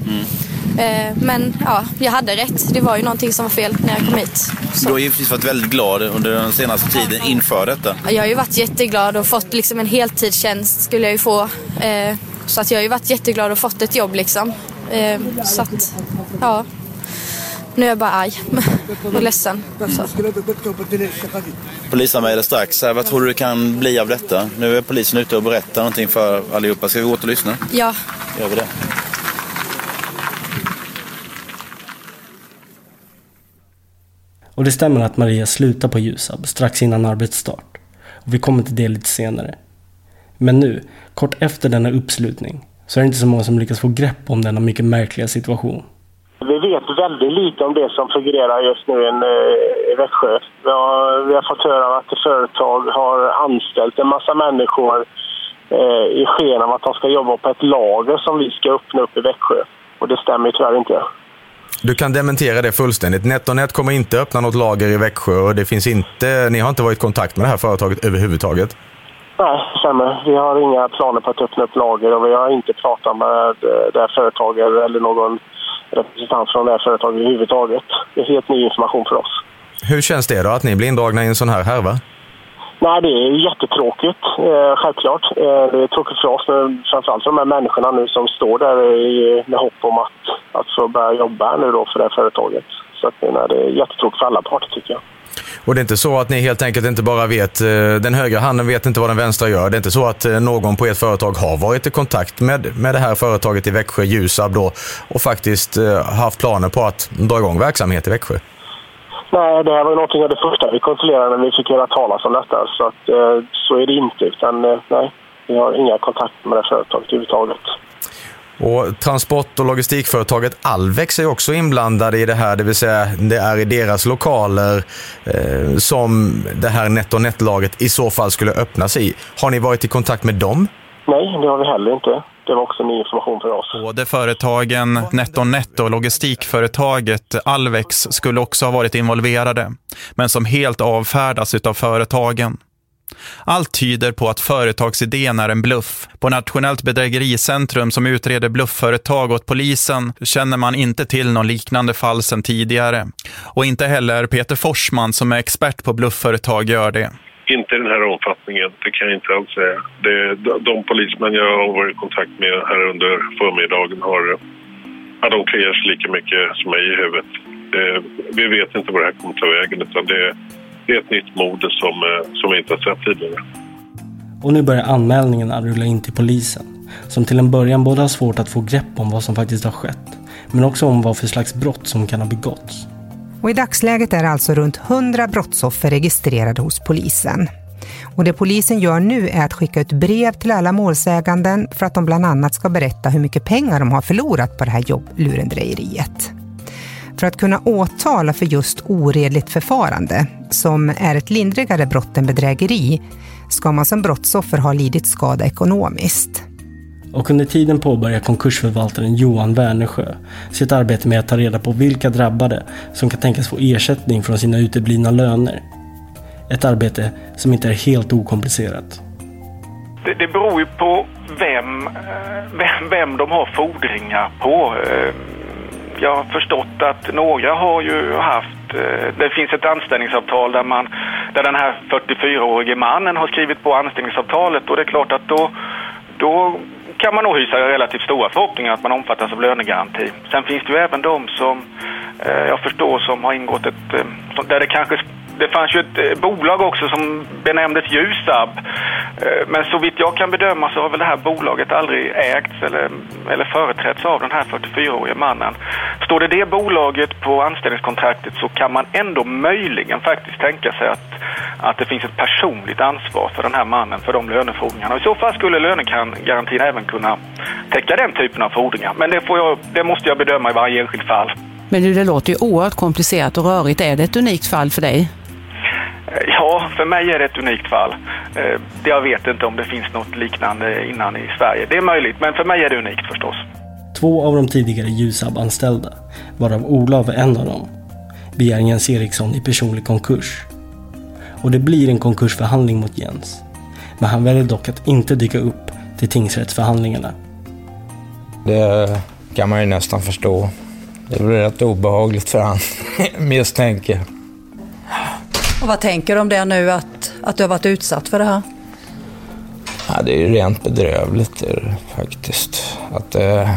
Eh, Men ja, jag hade rätt. Det var ju någonting som var fel när jag kom hit. Du har givetvis varit väldigt glad under den senaste tiden inför detta. Jag har ju varit jätteglad och fått liksom en heltidstjänst skulle jag ju få. Eh, så att jag har ju varit jätteglad och fått ett jobb liksom. Eh, så att, ja. Nu är jag bara arg och ledsen. Så. Polisanmäler strax. Här, vad tror du det kan bli av detta? Nu är polisen ute och berättar någonting för allihopa. Ska vi gå och lyssna? Ja, Gör vi det? Och det stämmer att Maria slutar på Ljusab strax innan arbetsstart. Och vi kommer till det lite senare. Men nu, kort efter denna uppslutning, så är det inte så många som lyckas få grepp om denna mycket märkliga situation. Vi vet väldigt lite om det som fungerar just nu i, eh, Växjö. Vi har, vi har fått höra att företag har anställt en massa människor eh, i sken av att de ska jobba på ett lager som vi ska öppna upp i Växjö. Och det stämmer tyvärr inte. Du kan dementera det fullständigt. NetOnNet kommer inte öppna något lager i Växjö och det finns inte, ni har inte varit i kontakt med det här företaget överhuvudtaget. Nej, det stämmer. Vi har inga planer på att öppna upp lager och vi har inte pratat med det här företaget eller någon representant från det här företaget överhuvudtaget. Det är helt ny information för oss. Hur känns det då att ni blir indragna i en sån här härva? Nej, det är jättetråkigt, eh, självklart. Eh, det är tråkigt för oss, men framförallt för de här människorna nu som står där i, med hopp om att, att få börja jobba nu då för det här företaget. Så att, nej, det är jättetråkigt för alla parter tycker jag. Och det är inte så att ni helt enkelt inte bara vet, eh, den högra handen vet inte vad den vänstra gör. Det är inte så att eh, någon på ert företag har varit i kontakt med, med det här företaget i Växjö, Ljusab då, och faktiskt eh, haft planer på att dra igång verksamhet i Växjö. Nej, det här var ju någonting av det första vi kontrollerade när vi fick höra talas om detta. Så, att, så är det inte, utan nej, vi har inga kontakter med det här företaget överhuvudtaget. Och transport och logistikföretaget Alvex är också inblandade i det här, det vill säga det är i deras lokaler eh, som det här NetOnNet-laget i så fall skulle öppnas i. Har ni varit i kontakt med dem? Nej, det har vi heller inte. Det var också ny information för oss. Både företagen NetOnNet och logistikföretaget Alvex skulle också ha varit involverade, men som helt avfärdas av företagen. Allt tyder på att företagsidén är en bluff. På Nationellt bedrägericentrum som utreder bluffföretag åt polisen känner man inte till någon liknande fall sedan tidigare. Och inte heller Peter Forsman som är expert på bluffföretag gör det. Inte i den här omfattningen, det kan jag inte alls säga. Det, de, de polismän jag har varit i kontakt med här under förmiddagen har, ja, de kliar sig lika mycket som mig i huvudet. Det, vi vet inte vad det här kommer ta vägen utan det, det är ett nytt mode som, eh, som vi inte har sett tidigare. Och nu börjar anmälningarna rulla in till polisen. Som till en början både har svårt att få grepp om vad som faktiskt har skett. Men också om vad för slags brott som kan ha begåtts. Och I dagsläget är alltså runt 100 brottsoffer registrerade hos polisen. Och det polisen gör nu är att skicka ut brev till alla målsäganden för att de bland annat ska berätta hur mycket pengar de har förlorat på det här jobblurendrejeriet. För att kunna åtala för just oredligt förfarande, som är ett lindrigare brott än bedrägeri, ska man som brottsoffer ha lidit skada ekonomiskt. Och under tiden påbörjar konkursförvaltaren Johan Wernersjö sitt arbete med att ta reda på vilka drabbade som kan tänkas få ersättning från sina uteblivna löner. Ett arbete som inte är helt okomplicerat. Det, det beror ju på vem, eh, vem, vem de har fordringar på. Jag har förstått att några har ju haft, eh, det finns ett anställningsavtal där, man, där den här 44-årige mannen har skrivit på anställningsavtalet och det är klart att då, då kan man nog hysa relativt stora förhoppningar att man omfattas av lönegaranti. Sen finns det ju även de som eh, jag förstår som har ingått ett, eh, där det kanske det fanns ju ett eh, bolag också som benämndes Ljusab. Eh, men så vitt jag kan bedöma så har väl det här bolaget aldrig ägts eller, eller företrätts av den här 44-årige mannen. Står det det bolaget på anställningskontraktet så kan man ändå möjligen faktiskt tänka sig att, att det finns ett personligt ansvar för den här mannen för de lönefordringarna. Och I så fall skulle lönegarantin även kunna täcka den typen av fordringar. Men det, får jag, det måste jag bedöma i varje enskilt fall. Men det låter ju oerhört komplicerat och rörigt. Är det ett unikt fall för dig? Ja, för mig är det ett unikt fall. Eh, Jag vet inte om det finns något liknande innan i Sverige. Det är möjligt, men för mig är det unikt förstås. Två av de tidigare Ljusab-anställda, varav Olof är en av dem, begär Jens Eriksson i personlig konkurs. Och det blir en konkursförhandling mot Jens. Men han väljer dock att inte dyka upp till tingsrättsförhandlingarna. Det kan man ju nästan förstå. Det blir rätt obehagligt för han, misstänker. Och vad tänker du om det nu att, att du har varit utsatt för det här? Ja, det är ju rent bedrövligt det faktiskt. Att, eh,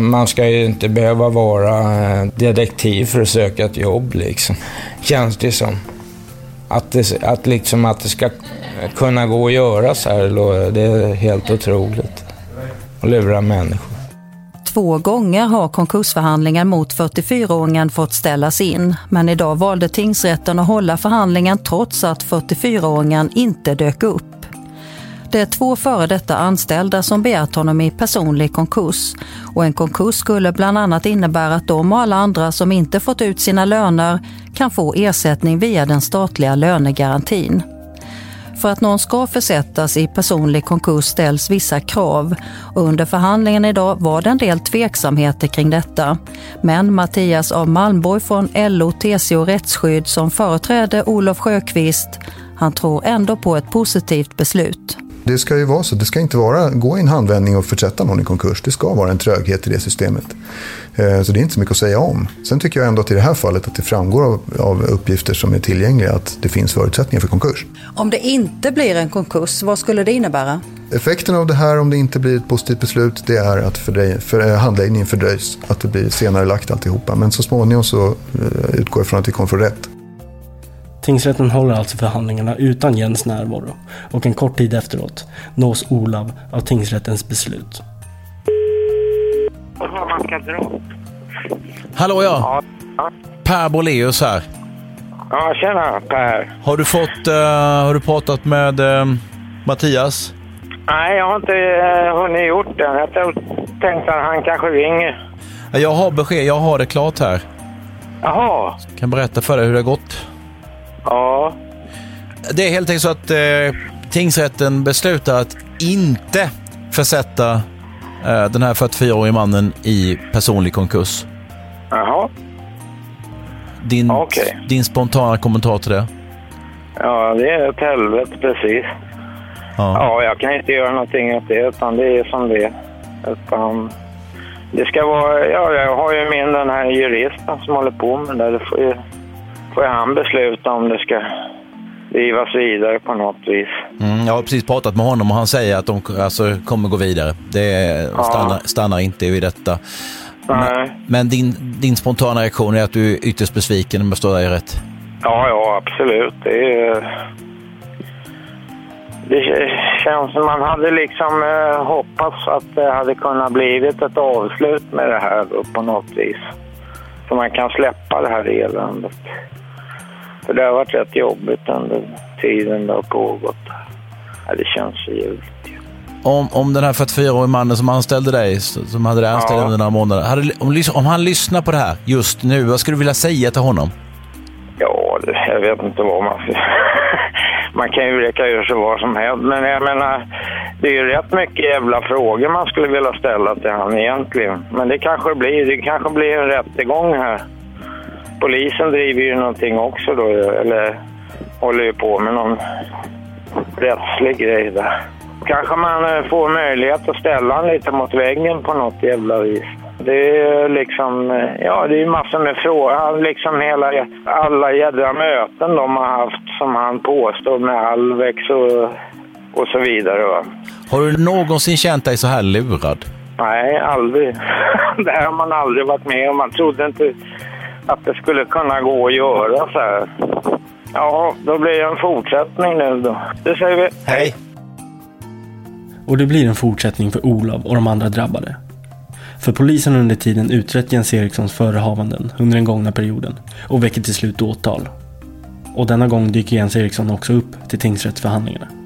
man ska ju inte behöva vara eh, detektiv för att söka ett jobb liksom. Känns det som. Att det, att liksom att det ska kunna gå att göra så här, det är helt otroligt. Att lura människor. Två gånger har konkursförhandlingen mot 44-åringen fått ställas in, men idag valde tingsrätten att hålla förhandlingen trots att 44-åringen inte dök upp. Det är två före detta anställda som begärt honom i personlig konkurs och en konkurs skulle bland annat innebära att de och alla andra som inte fått ut sina löner kan få ersättning via den statliga lönegarantin. För att någon ska försättas i personlig konkurs ställs vissa krav och under förhandlingen idag var det en del tveksamheter kring detta. Men Mattias av Malmborg från LO, TCO Rättsskydd som företräder Olof Sjöqvist, han tror ändå på ett positivt beslut. Det ska ju vara så. Det ska inte vara, gå i en handvändning och försätta någon i konkurs. Det ska vara en tröghet i det systemet. Eh, Så det är inte så mycket att säga om. Sen tycker jag ändå att i det här fallet att det framgår av, av uppgifter som är tillgängliga att det finns förutsättningar för konkurs. Om det inte blir en konkurs, vad skulle det innebära? Effekten av det här om det inte blir ett positivt beslut det är att fördröj, för, eh, handläggningen fördröjs. Att det blir senare lagt alltihopa. Men så småningom så eh, utgår jag från att vi kommer få rätt. Tingsrätten håller alltså förhandlingarna utan Jens närvaro och en kort tid efteråt nås Olav av tingsrättens beslut. Hallå ja. Per Boleus här. Ja, tjena Per. Har du fått, eh, har du pratat med eh, Mattias? Nej, jag har inte uh, hunnit gjort det. Jag tänkte att han kanske ringer. Ja, Jag har besked, jag har det klart här. Jaha. Kan berätta för dig hur det har gått. Ja. Det är helt enkelt så att eh, tingsrätten beslutar att inte försätta eh, den här 44-årige mannen i personlig konkurs. Jaha. Din, Okej. din spontana kommentar till det? Ja, det är ett helvete precis. Ja. Ja, jag kan inte göra någonting åt det, utan det är som det är. Utan det ska vara... Ja, jag har ju min den här juristen som håller på med det. Det får ju, får han besluta om det ska drivas vidare på något vis. Mm, jag har precis pratat med honom och han säger att de alltså, kommer gå vidare. Det Ja. stannar, stannar inte vid detta. Nej. Men, men din, din spontana reaktion är att du är ytterst besviken om jag står där rätt? Ja, ja, absolut. Det, är, det känns som man hade liksom eh, hoppats att det hade kunnat blivit ett avslut med det här då, på något vis. Så man kan släppa det här eländet. För det har varit rätt jobbigt under tiden det har pågått. Ja, det känns för ljuvligt. om, om den här 44-årige mannen som anställde dig, som hade dig anställd Ja. under några månader. Hade, om, om han lyssnar på det här just nu, vad skulle du vilja säga till honom? Ja, jag vet inte vad man. Man kan ju leka ur sig vad som helst, men jag menar, det är ju rätt mycket jävla frågor man skulle vilja ställa till han egentligen. Men det kanske blir, det kanske blir en rättegång här. Polisen driver ju någonting också då, eller håller ju på med någon rättslig grej där. Kanske man eh, får möjlighet att ställa han lite mot väggen på något jävla vis. Det är liksom, eh, ja det är massor med frågor. Liksom hela, alla jädra möten de har haft som han påstår med Alvex och, och så vidare. Va? Har du någonsin känt dig så här lurad? Nej, aldrig. det här har man aldrig varit med om. Man trodde inte att det skulle kunna gå att göra så här. Ja, då blir det en fortsättning nu då. Det säger vi. Hej! Och det blir en fortsättning för Olav och de andra drabbade. För polisen har under tiden utrett Jens Erikssons förehavanden under den gångna perioden och väcker till slut åtal. Och denna gång dyker Jens Eriksson också upp till tingsrättsförhandlingarna.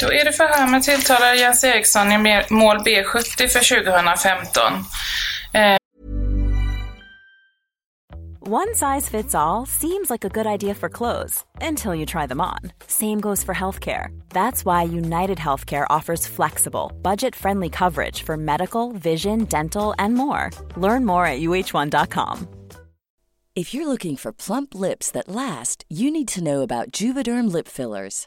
Då är det förhör med tilltalade Jens Eriksson i mål B70 för 2015. Eh, One size fits all seems like a good idea for clothes until you try them on. Same goes for healthcare. That's why United Healthcare offers flexible, budget friendly coverage for medical, vision, dental, and more. Learn more at uh1.com. If you're looking for plump lips that last, you need to know about Juvederm lip fillers.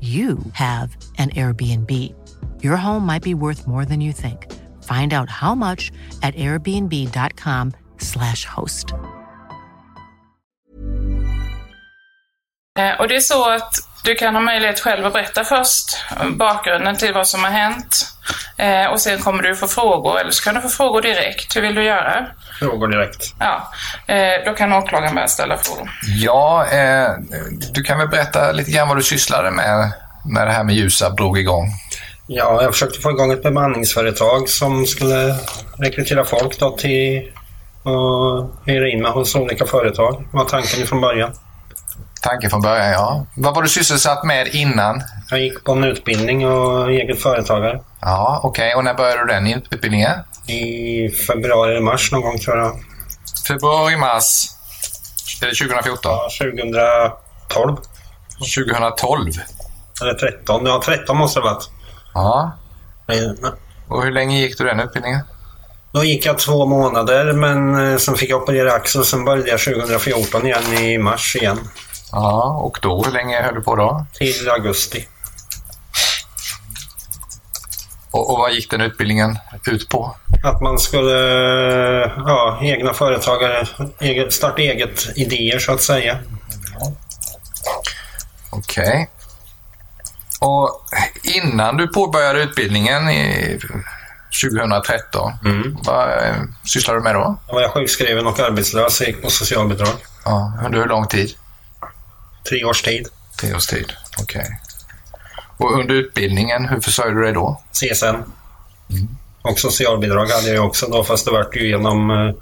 you have an Airbnb. Your home might be worth more than you think. Find out how much at airbnb.com/slash host. Eh, och det är så att du kan ha möjlighet själv att berätta först bakgrunden till vad som har hänt. Eh, och sen kommer du få frågor, eller så kan du få frågor direkt. Hur vill du göra? Frågor direkt. Ja, eh, då kan åklagaren börja ställa frågor. Ja, eh, du kan väl berätta lite grann vad du sysslade med när det här med Ljusab drog igång. Ja, jag försökte få igång ett bemanningsföretag som skulle rekrytera folk då till och hyra in mig hos olika företag. Det var tanken från början. Tanken från början, ja. Vad var du sysselsatt med innan? Jag gick på en utbildning och eget företagare. Ja, okej. Och när började du den utbildningen? I februari eller mars någon gång tror jag. Februari, mars. Är det 2014? Ja, 2012. 2012? Eller 13. Ja, 13 måste det ha varit. Ja. Och hur länge gick du den utbildningen? Då gick jag två månader men eh, sen fick jag operera axeln. Sen började jag 2014 igen i mars igen. Ja, och då? Hur länge höll du på då? Till augusti. Och, och vad gick den utbildningen ut på? Att man skulle, ja, egna företagare, eget, starta eget idéer så att säga. Okej. Och innan du påbörjade utbildningen, i, 2013. Mm. Vad eh, sysslar du med då? Då var jag sjukskriven och arbetslös och gick på socialbidrag. Ja, under hur lång tid? Tre års tid. Tre års tid, okej. Och under utbildningen, hur försörjde du dig då? CSN. Och socialbidrag hade jag också då, fast det vart ju genom eh,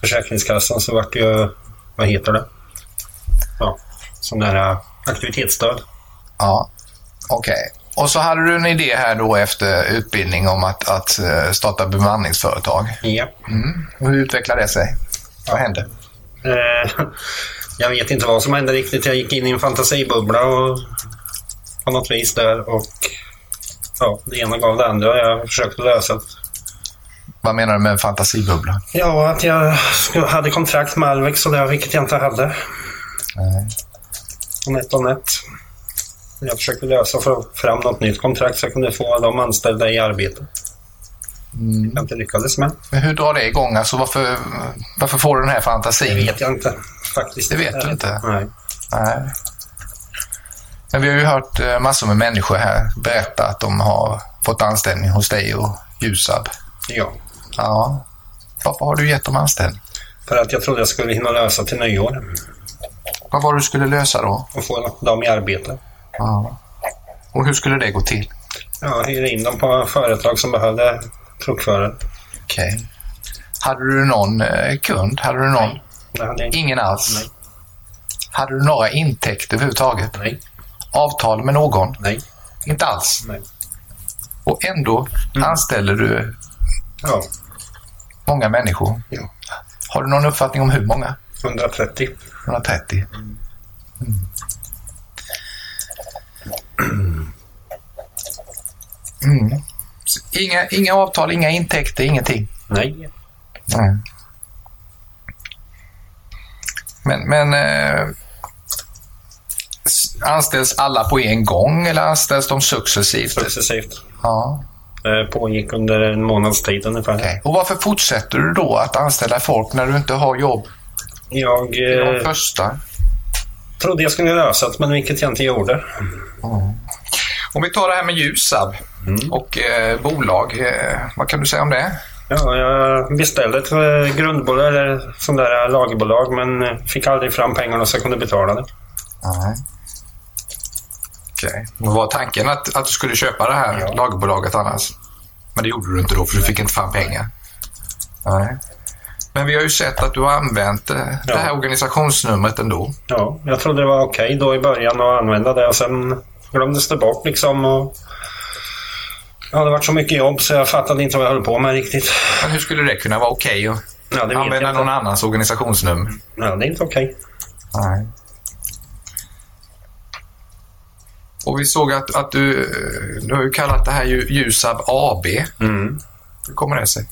Försäkringskassan så vart det ju, vad heter det? Ja, sån där eh, aktivitetsstöd. Ja, okej. Och så hade du en idé här då efter utbildning om att, att eh, starta bemanningsföretag. Ja. Mm. Hur utvecklade det sig? Vad hände? Eh, jag vet inte vad som hände riktigt. Jag gick in i en fantasibubbla och på något vis där och ja, det ena gav det andra. Jag försökte lösa det. Vad menar du med fantasibubbla? Ja, att jag hade kontrakt med Alvex och det, vilket jag inte hade. Nej. Och Net och Net. Jag försökte lösa för fram något nytt kontrakt så jag kunde få de anställda i arbete. Mm. Jag inte lyckades med. Men hur drar det igång? Alltså varför, varför får du den här fantasin? Det vet jag inte faktiskt. Det vet du inte? Nej. Nej. Men vi har ju hört eh, massor med människor här berätta att de har fått anställning hos dig och Ljusab. Ja. Ja. Varför har du gett dem anställning? För att jag trodde jag skulle hinna lösa till nyår. Vad var det du skulle lösa då? Och få dem i arbete. Ja. Och hur skulle det gå till? Ja, hyra in dem på företag som behövde truckförare. Okej. Hade du någon eh, kund? Hade du någon? Hade jag Ingen alls? Hade du några intäkter överhuvudtaget? Nej. Avtal med någon? Nej. Inte alls? Nej. Och ändå anställer du Ja. många människor? Ja. Har du någon uppfattning om hur många? 130. 130. Mm. Så Inga, inga avtal, inga intäkter, ingenting? Nej. Nej. Men, men eh, anställs alla på en gång eller anställs de successivt? Successivt. Ja. Det pågick under en månads tid ungefär. Och varför fortsätter du då att anställa folk när du inte har jobb? Jag eh, första. trodde jag skulle lösa det, men vilket jag inte gjorde. Om vi tar det här med Ljusab och eh, bolag. Eh, vad kan du säga om det? Ja, jag beställde ett eh, grundbolag, eller sån där lagerbolag, men eh, fick aldrig fram pengarna så jag kunde betala det. Nej. Okej. Vad var tanken att, att du skulle köpa det här lagerbolaget annars? Men det gjorde du inte då för du fick inte fram pengar. Nej. Men vi har ju sett att du har använt eh, det här organisationsnumret ändå. Ja, jag trodde det var okej då i början att använda det och sen glömdes det bort liksom. Och... Ja, det varit så mycket jobb så jag fattade inte vad jag höll på med riktigt. Men hur skulle det kunna vara okej att Ja, använda någon annans organisationsnummer? Ja, det är inte okej. Nej. Och vi såg att, att du, du har ju kallat det här ju Ljusab AB. Mm. Hur kommer det sig?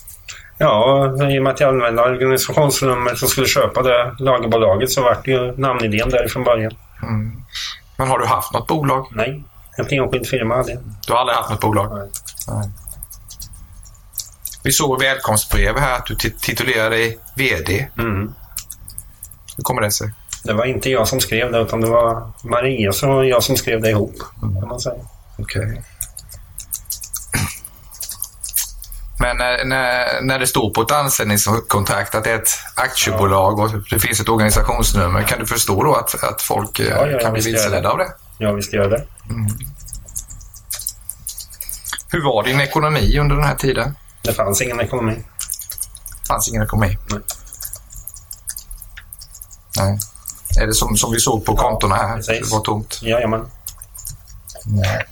Ja, i och med att jag använde organisationsnumret och skulle köpa det lagerbolaget så vart det ju namnidén där från början. Mm. Men har du haft något bolag? Nej, ett enskild firma hade jag. Du har aldrig haft något bolag? Nej. Vi såg i välkomstbrev här att du tit- titulerar dig VD. Mm. Hur kommer det sig? Det var inte jag som skrev det utan det var Maria och jag som skrev det ihop. Kan man säga. Okej. Men när, när, när det står på ett anställningskontrakt att det är ett aktiebolag och det finns ett organisationsnummer, kan du förstå då att, att folk eh, Ja, ja, kan bli vilseledda av det? Ja, visst gör det. Hur var din ekonomi under den här tiden? Det fanns ingen ekonomi. Det fanns ingen ekonomi? Nej. Nej. Är det som, som vi såg på kontona här? precis. Det var tomt? Jajamän. Nej.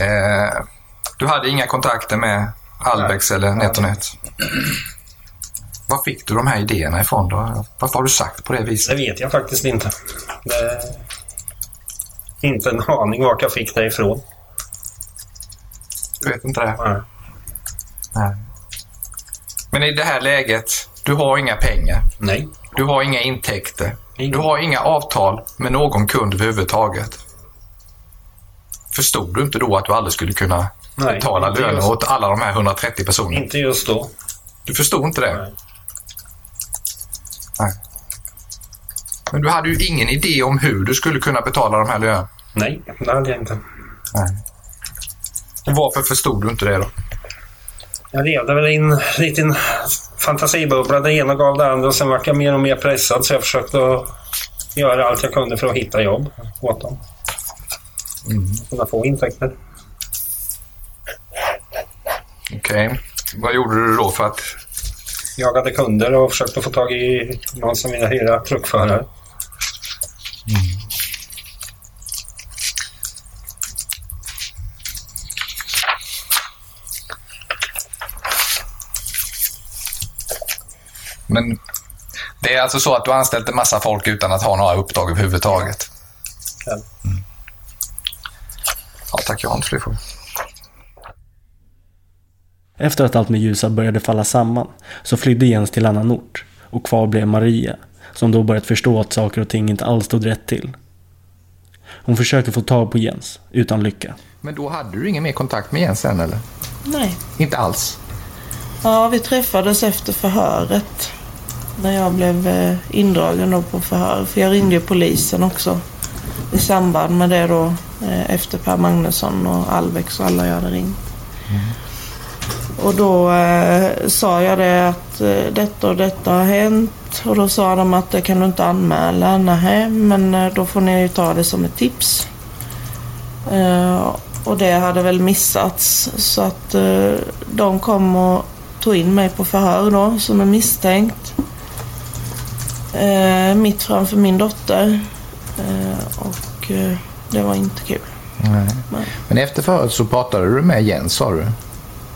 Eh, du hade inga kontakter med Albex eller NetOnNet? Var fick du de här idéerna ifrån då? Varför har du sagt på det viset? Det vet jag faktiskt inte. Inte en aning vart jag fick det ifrån. Du vet inte det? Nej. Nej. Men i det här läget, du har inga pengar. Nej. Du har inga intäkter. Du har inga avtal med någon kund överhuvudtaget. Förstod du inte då att du aldrig skulle kunna Nej, betala löner åt alla de här 130 personerna? Inte just då. Du förstod inte det? Nej. Men du hade ju ingen idé om hur du skulle kunna betala de här lönerna? Nej, det hade jag inte. Nej. Varför förstod du inte det då? Jag levde väl i en liten fantasibubbla. Det ena gav det andra och sen vart jag mer och mer pressad så jag försökte göra allt jag kunde för att hitta jobb åt dem. Mm. Kunna få intäkter. Okej. Vad gjorde du då för att... Jagade kunder och försökte få tag i någon som ville hyra truckförare. Men det är alltså så att du har anställt en massa folk utan att ha några uppdrag överhuvudtaget? Ja. Mm. Ja, tack. Jag har inte fler frågor. Efter att allt med Ljusa började falla samman så flydde Jens till annan ort och kvar blev Maria som då börjat förstå att saker och ting inte alls stod rätt till. Hon försöker få tag på Jens, utan lycka. Men då hade du ingen mer kontakt med Jens sen eller? Nej. Inte alls? Ja, vi träffades efter förhöret. När jag blev eh, indragen då på förhör. För jag ringde polisen också. I samband med det då. eh, Efter Per Magnusson och Alvex och alla jag hade ringt. Och då eh, sa jag det att eh, detta och detta har hänt. Och då sa de att det kan du inte anmäla. Nej, men då får ni ju ta det som ett tips. Eh, och det hade väl missats. Så att eh, de kom och tog in mig på förhör då som är misstänkt. Eh, mitt framför min dotter. Eh, och eh, det var inte kul. Nej. Nej. Men efter förhöret så pratade du med Jens sa du?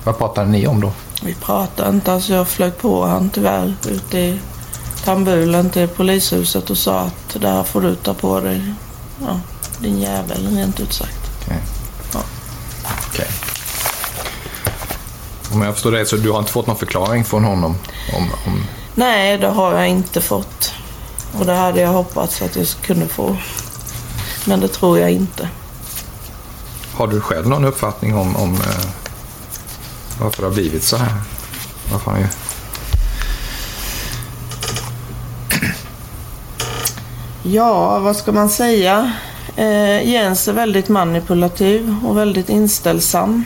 Vad pratade ni om då? Vi pratade inte. Alltså jag flög på han tyvärr ute i tambulen till polishuset och sa att det här får du ta på dig. Ja, din jävel rent ut sagt. Okej. Ja. Okej. Om jag förstår det så du har inte fått någon förklaring från honom? Om, om... Nej, det har jag inte fått. Och det hade jag hoppats att jag kunde få. Men det tror jag inte. Har du själv någon uppfattning om, om eh, varför det har blivit så här? Varför han gör? Ja, vad ska man säga? Eh, Jens är väldigt manipulativ och väldigt inställsam.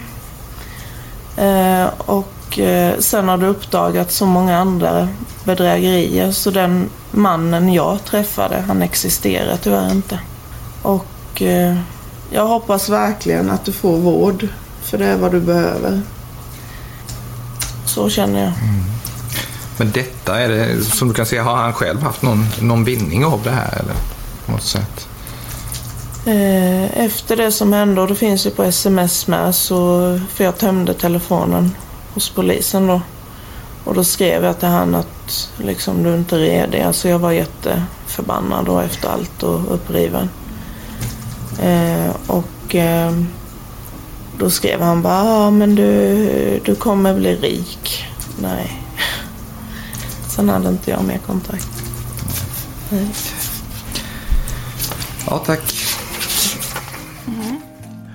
Eh, och eh, sen har det uppdagats så många andra bedrägerier så den mannen jag träffade, han existerar tyvärr inte. Och eh, jag hoppas verkligen att du får vård, för det är vad du behöver. Så känner jag. Men detta, är det, som du kan se, har han själv haft någon, någon vinning av det här? Eller? På något sätt? Eh, Efter det som hände, och det finns ju på sms med, så, för jag tömde telefonen hos polisen då. Och då skrev jag till han att liksom, du är inte redig. Alltså jag var jätteförbannad då efter allt och uppriven. Eh, och eh, då skrev han bara, ja men du, du kommer bli rik. Nej. Sen hade inte jag mer kontakt. Nej. Ja, tack.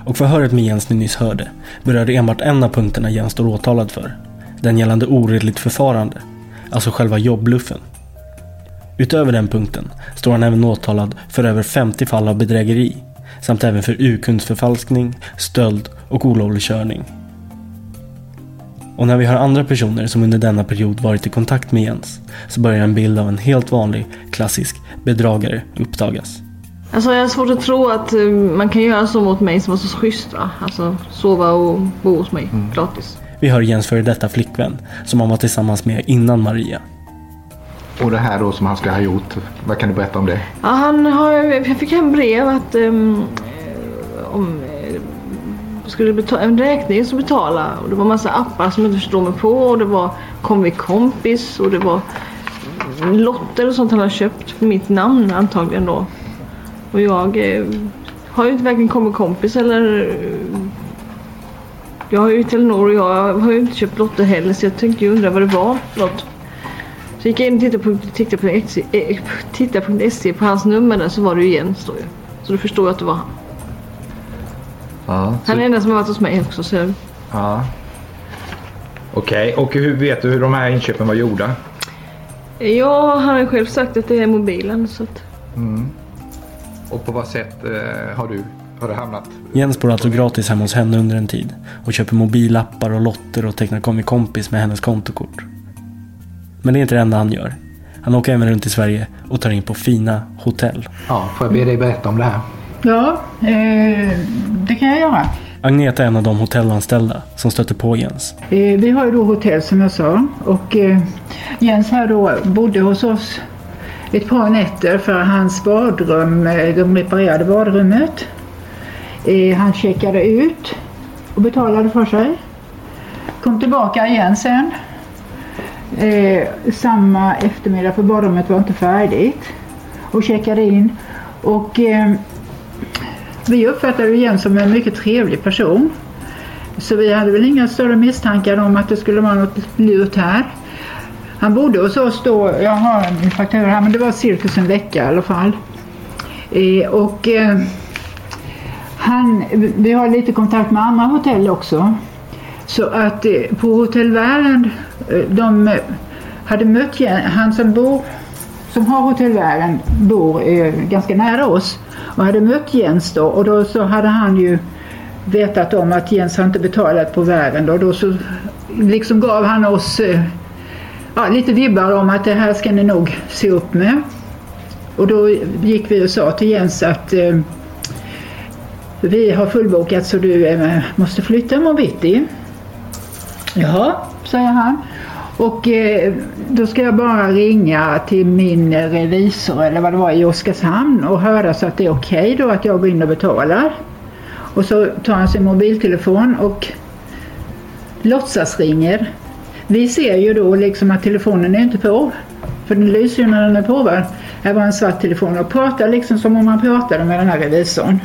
Och förhöret med Jens ni nyss hörde berörde enbart en av punkterna Jens står åtalad för. Den gällande oredligt förfarande, alltså själva jobbluffen. Utöver den punkten står han även åtalad för över 50 fall av bedrägeri samt även för urkundsförfalskning, stöld och olovlig körning. Och när vi har andra personer som under denna period varit i kontakt med Jens så börjar en bild av en helt vanlig, klassisk bedragare uppdagas. Alltså jag har svårt att tro att eh, man kan göra så mot mig som var så schysst va? Alltså sova och bo hos mig gratis. Vi hör Jens före detta flickvän som han var tillsammans med innan Maria. Och det här då som han ska ha gjort, vad kan du berätta om det? Ja, han har, jag fick hem brev att um, om eh, skulle betala, en räkning som betala och det var massa appar som jag inte förstod mig på och det var kom vi kompis och det var lotter och sånt han har köpt för mitt namn antagligen då. Och jag eh, har ju inte varken kommit kompis eller eh, jag har ju Telenor och jag har ju inte köpt lotter heller så jag tänkte ju undra vad det var för något. Så gick jag in och tittade på tittade.se eh, tittade.se på hans nummer där så var det ju Jens då ju. Så då förstår jag att det var han. Ja, så, Han är den enda som har varit hos mig också så ja. Okej, och hur vet du hur de här inköpen var gjorda? Ja, han har ju själv sagt att det är mobilen så att Mm. Och på vad sätt eh, har du har det hamnat? Jens bor alltså gratis hemma hos henne under en tid och köper mobilappar och lotter och tecknar kom kompis med hennes kontokort. Men det är inte det enda han gör. Han åker även runt i Sverige och tar in på fina hotell. Ja, får jag be dig berätta om det här? Ja, eh, det kan jag göra. Agneta är en av de hotellanställda som stöter på Jens. Eh, vi har ju då hotell som jag sa och eh, Jens här då bodde hos oss ett par nätter för hans badrum, eh, de reparerade badrummet. Eh, han checkade ut och betalade för sig. Kom tillbaka igen sen. Eh, samma eftermiddag för badrummet var inte färdigt. Och checkade in. Och vi uppfattade Jens som en mycket trevlig person. Så vi hade väl inga större misstankar om att det skulle vara något lurt här. Han bodde hos oss då, jag har en faktura här, men det var cirkus en vecka i alla fall. Eh, och eh, han, vi har lite kontakt med andra hotell också. Så att eh, på Hotell Värend, eh, de eh, hade mött han som bor som har Hotell Värend bor eh, ganska nära oss och hade mött Jens då och då så hade han ju vetat om att Jens har inte betalat på Värend och då så liksom gav han oss eh, ja, lite vibbar om att det här ska ni nog se upp med. Och då gick vi och sa till Jens att eh, vi har fullbokat så du eh, måste flytta imorgon bitti. Jaha, säger han. Och eh, då ska jag bara ringa till min revisor eller vad det var i Oskarshamn och höra så att det är okej okay då att jag går in och betalar. Och så tar han sin mobiltelefon och låtsas ringer. Vi ser ju då liksom att telefonen är inte på. För den lyser ju när den är på. Va? Här var en svart telefon och pratar liksom som om man pratade med den här revisorn.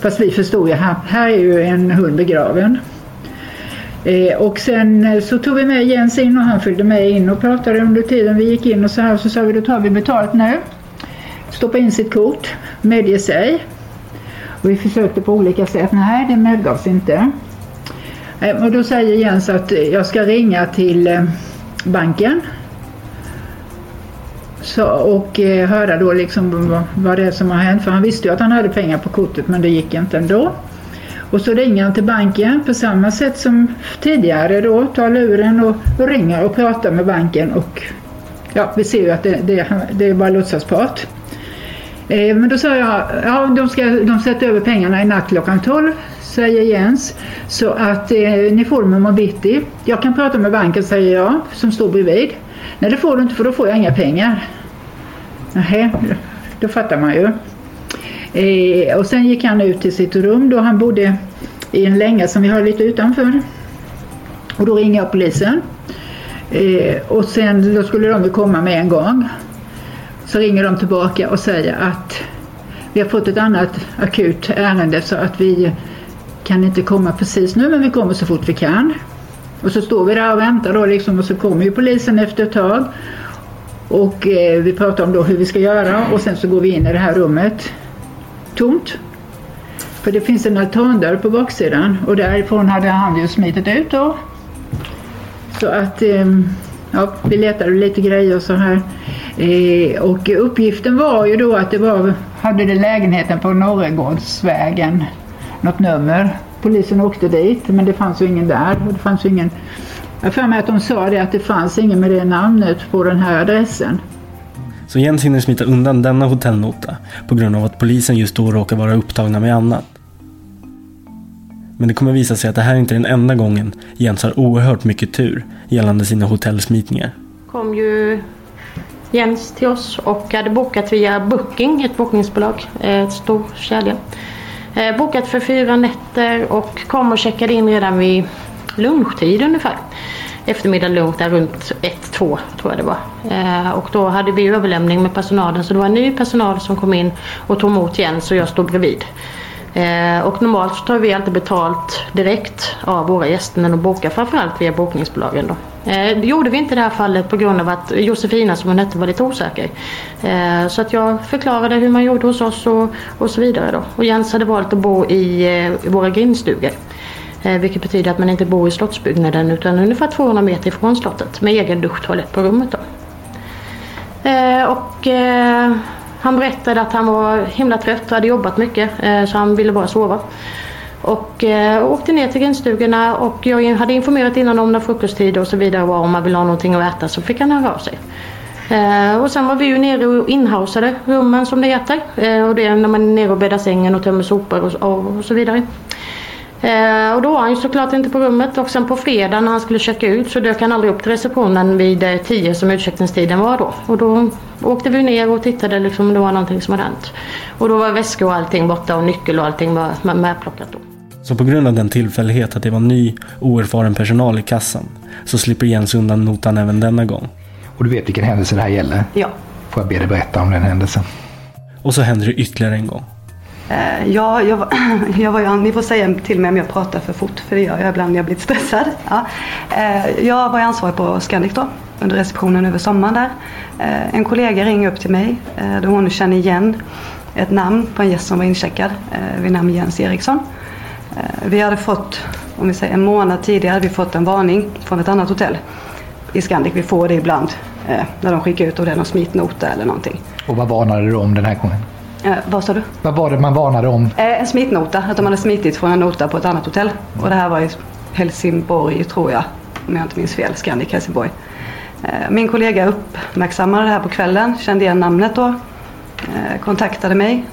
Fast vi förstod ju, här, här är ju en hund begraven. Eh, och sen eh, så tog vi med Jens in och han följde med in och pratade under tiden vi gick in och så här. Så sa vi, då tar vi betalt nu. Stoppa in sitt kort, medge sig. Och vi försökte på olika sätt. Nej, det medgavs inte. Eh, och då säger Jens att eh, jag ska ringa till eh, banken. Så, och eh, höra då liksom vad, vad det är som har hänt. För han visste ju att han hade pengar på kortet men det gick inte ändå. Och så ringer han till banken på samma sätt som tidigare då, tar luren och, och ringer och pratar med banken och ja, vi ser ju att det, det, det är bara låtsasprat. Eh, men då sa jag, ja de ska de sätter över pengarna i natt klockan 12 säger Jens. Så att eh, ni får dem imorgon bitti. Jag kan prata med banken säger jag som står bredvid. Nej det får du inte för då får jag inga pengar. Nej, då fattar man ju. Eh, och sen gick han ut till sitt rum då han bodde i en länga som vi har lite utanför. Och då ringer jag polisen. Eh, och sen då skulle de komma med en gång. Så ringer de tillbaka och säger att vi har fått ett annat akut ärende så att vi kan inte komma precis nu men vi kommer så fort vi kan. Och så står vi där och väntar då liksom och så kommer ju polisen efter ett tag. Och eh, vi pratar om då hur vi ska göra och sen så går vi in i det här rummet tomt. För det finns en altandörr på baksidan och därifrån hade han ju smitit ut då. Så att eh, ja, vi letade lite grejer och så här. Eh, och uppgiften var ju då att det var, hade det lägenheten på Norregårdsvägen, något nummer. Polisen åkte dit men det fanns ju ingen där. Och det fanns ju ingen, jag för mig att de sa det att det fanns ingen med det namnet på den här adressen. Så Jens hinner smita undan denna hotellnota på grund av att polisen just då råkar vara upptagna med annat. Men det kommer visa sig att det här är inte den enda gången Jens har oerhört mycket tur gällande sina hotellsmitningar. kom ju Jens till oss och hade bokat via Booking, ett bokningsbolag, ett stor kedja. Eh, bokat för fyra nätter och kom och checkade in redan vid lunchtid ungefär eftermiddag lunch där runt 1-2 tror jag det var. Eh, och då hade vi överlämning med personalen så det var en ny personal som kom in och tog emot Jens och jag stod bredvid. Eh, och normalt så tar vi alltid betalt direkt av våra gäster när de bokar framförallt via bokningsbolagen. Då. Eh, det gjorde vi inte i det här fallet på grund av att Josefina som hon hette var lite osäker. Eh, så att jag förklarade hur man gjorde hos oss och, och så vidare. Då. Och Jens hade valt att bo i, eh, våra grindstugor. Eh, vilket betyder att man inte bor i slottsbyggnaden utan ungefär 200 meter ifrån slottet med egen duschtoalett på rummet. Då. Eh, och eh, han berättade att han var himla trött och hade jobbat mycket eh, så han ville bara sova. Och eh, åkte ner till grindstugorna och jag hade informerat innan om när frukosttid och så vidare var. Om man vill ha någonting att äta så fick han höra av sig. Eh, och sen var vi ju nere och inhausade rummen som det heter. Eh, och det är när man är nere och bäddar sängen och tömmer sopor och, och, och så vidare. Eh, och då var han ju såklart inte på rummet och sen på fredag när han skulle checka ut så dök han aldrig upp till receptionen vid eh, 10 som utcheckningstiden var då. Och då åkte vi ner och tittade liksom om det var någonting som hade hänt. Och då var väskor och allting borta och nyckel och allting var med- medplockat då. Så på grund av den tillfällighet att det var ny, oerfaren personal i kassan så slipper Jens undan notan även denna gång. Och du vet vilken händelse det här gäller? Ja. Får jag be dig berätta om den händelsen? Och så händer det ytterligare en gång. Eh, ja, jag var, jag var ju, ni får säga till mig om jag pratar för fort, för det gör jag ibland när jag blir stressad. Ja. Eh, jag var ju ansvarig på Scandic då, under receptionen över sommaren där. Eh, en kollega ringer upp till mig då hon känner igen ett namn på en gäst som var incheckad vid namn Jens Eriksson. Vi hade fått, om vi säger en månad tidigare, vi fått en varning från ett annat hotell i Scandic. Vi får det ibland när de skickar ut och det är någon smitnota eller någonting. Och vad varnade du om den här gången? Eh, Vad sa du? Vad var det man varnade om? Eh, En smitnota, att de hade smitit från en nota på ett annat hotell. Och det här var i Helsingborg tror jag, om jag inte minns fel, Scandic Helsingborg. Eh, Min kollega uppmärksammade det här på kvällen, kände igen namnet då, eh, kontaktade mig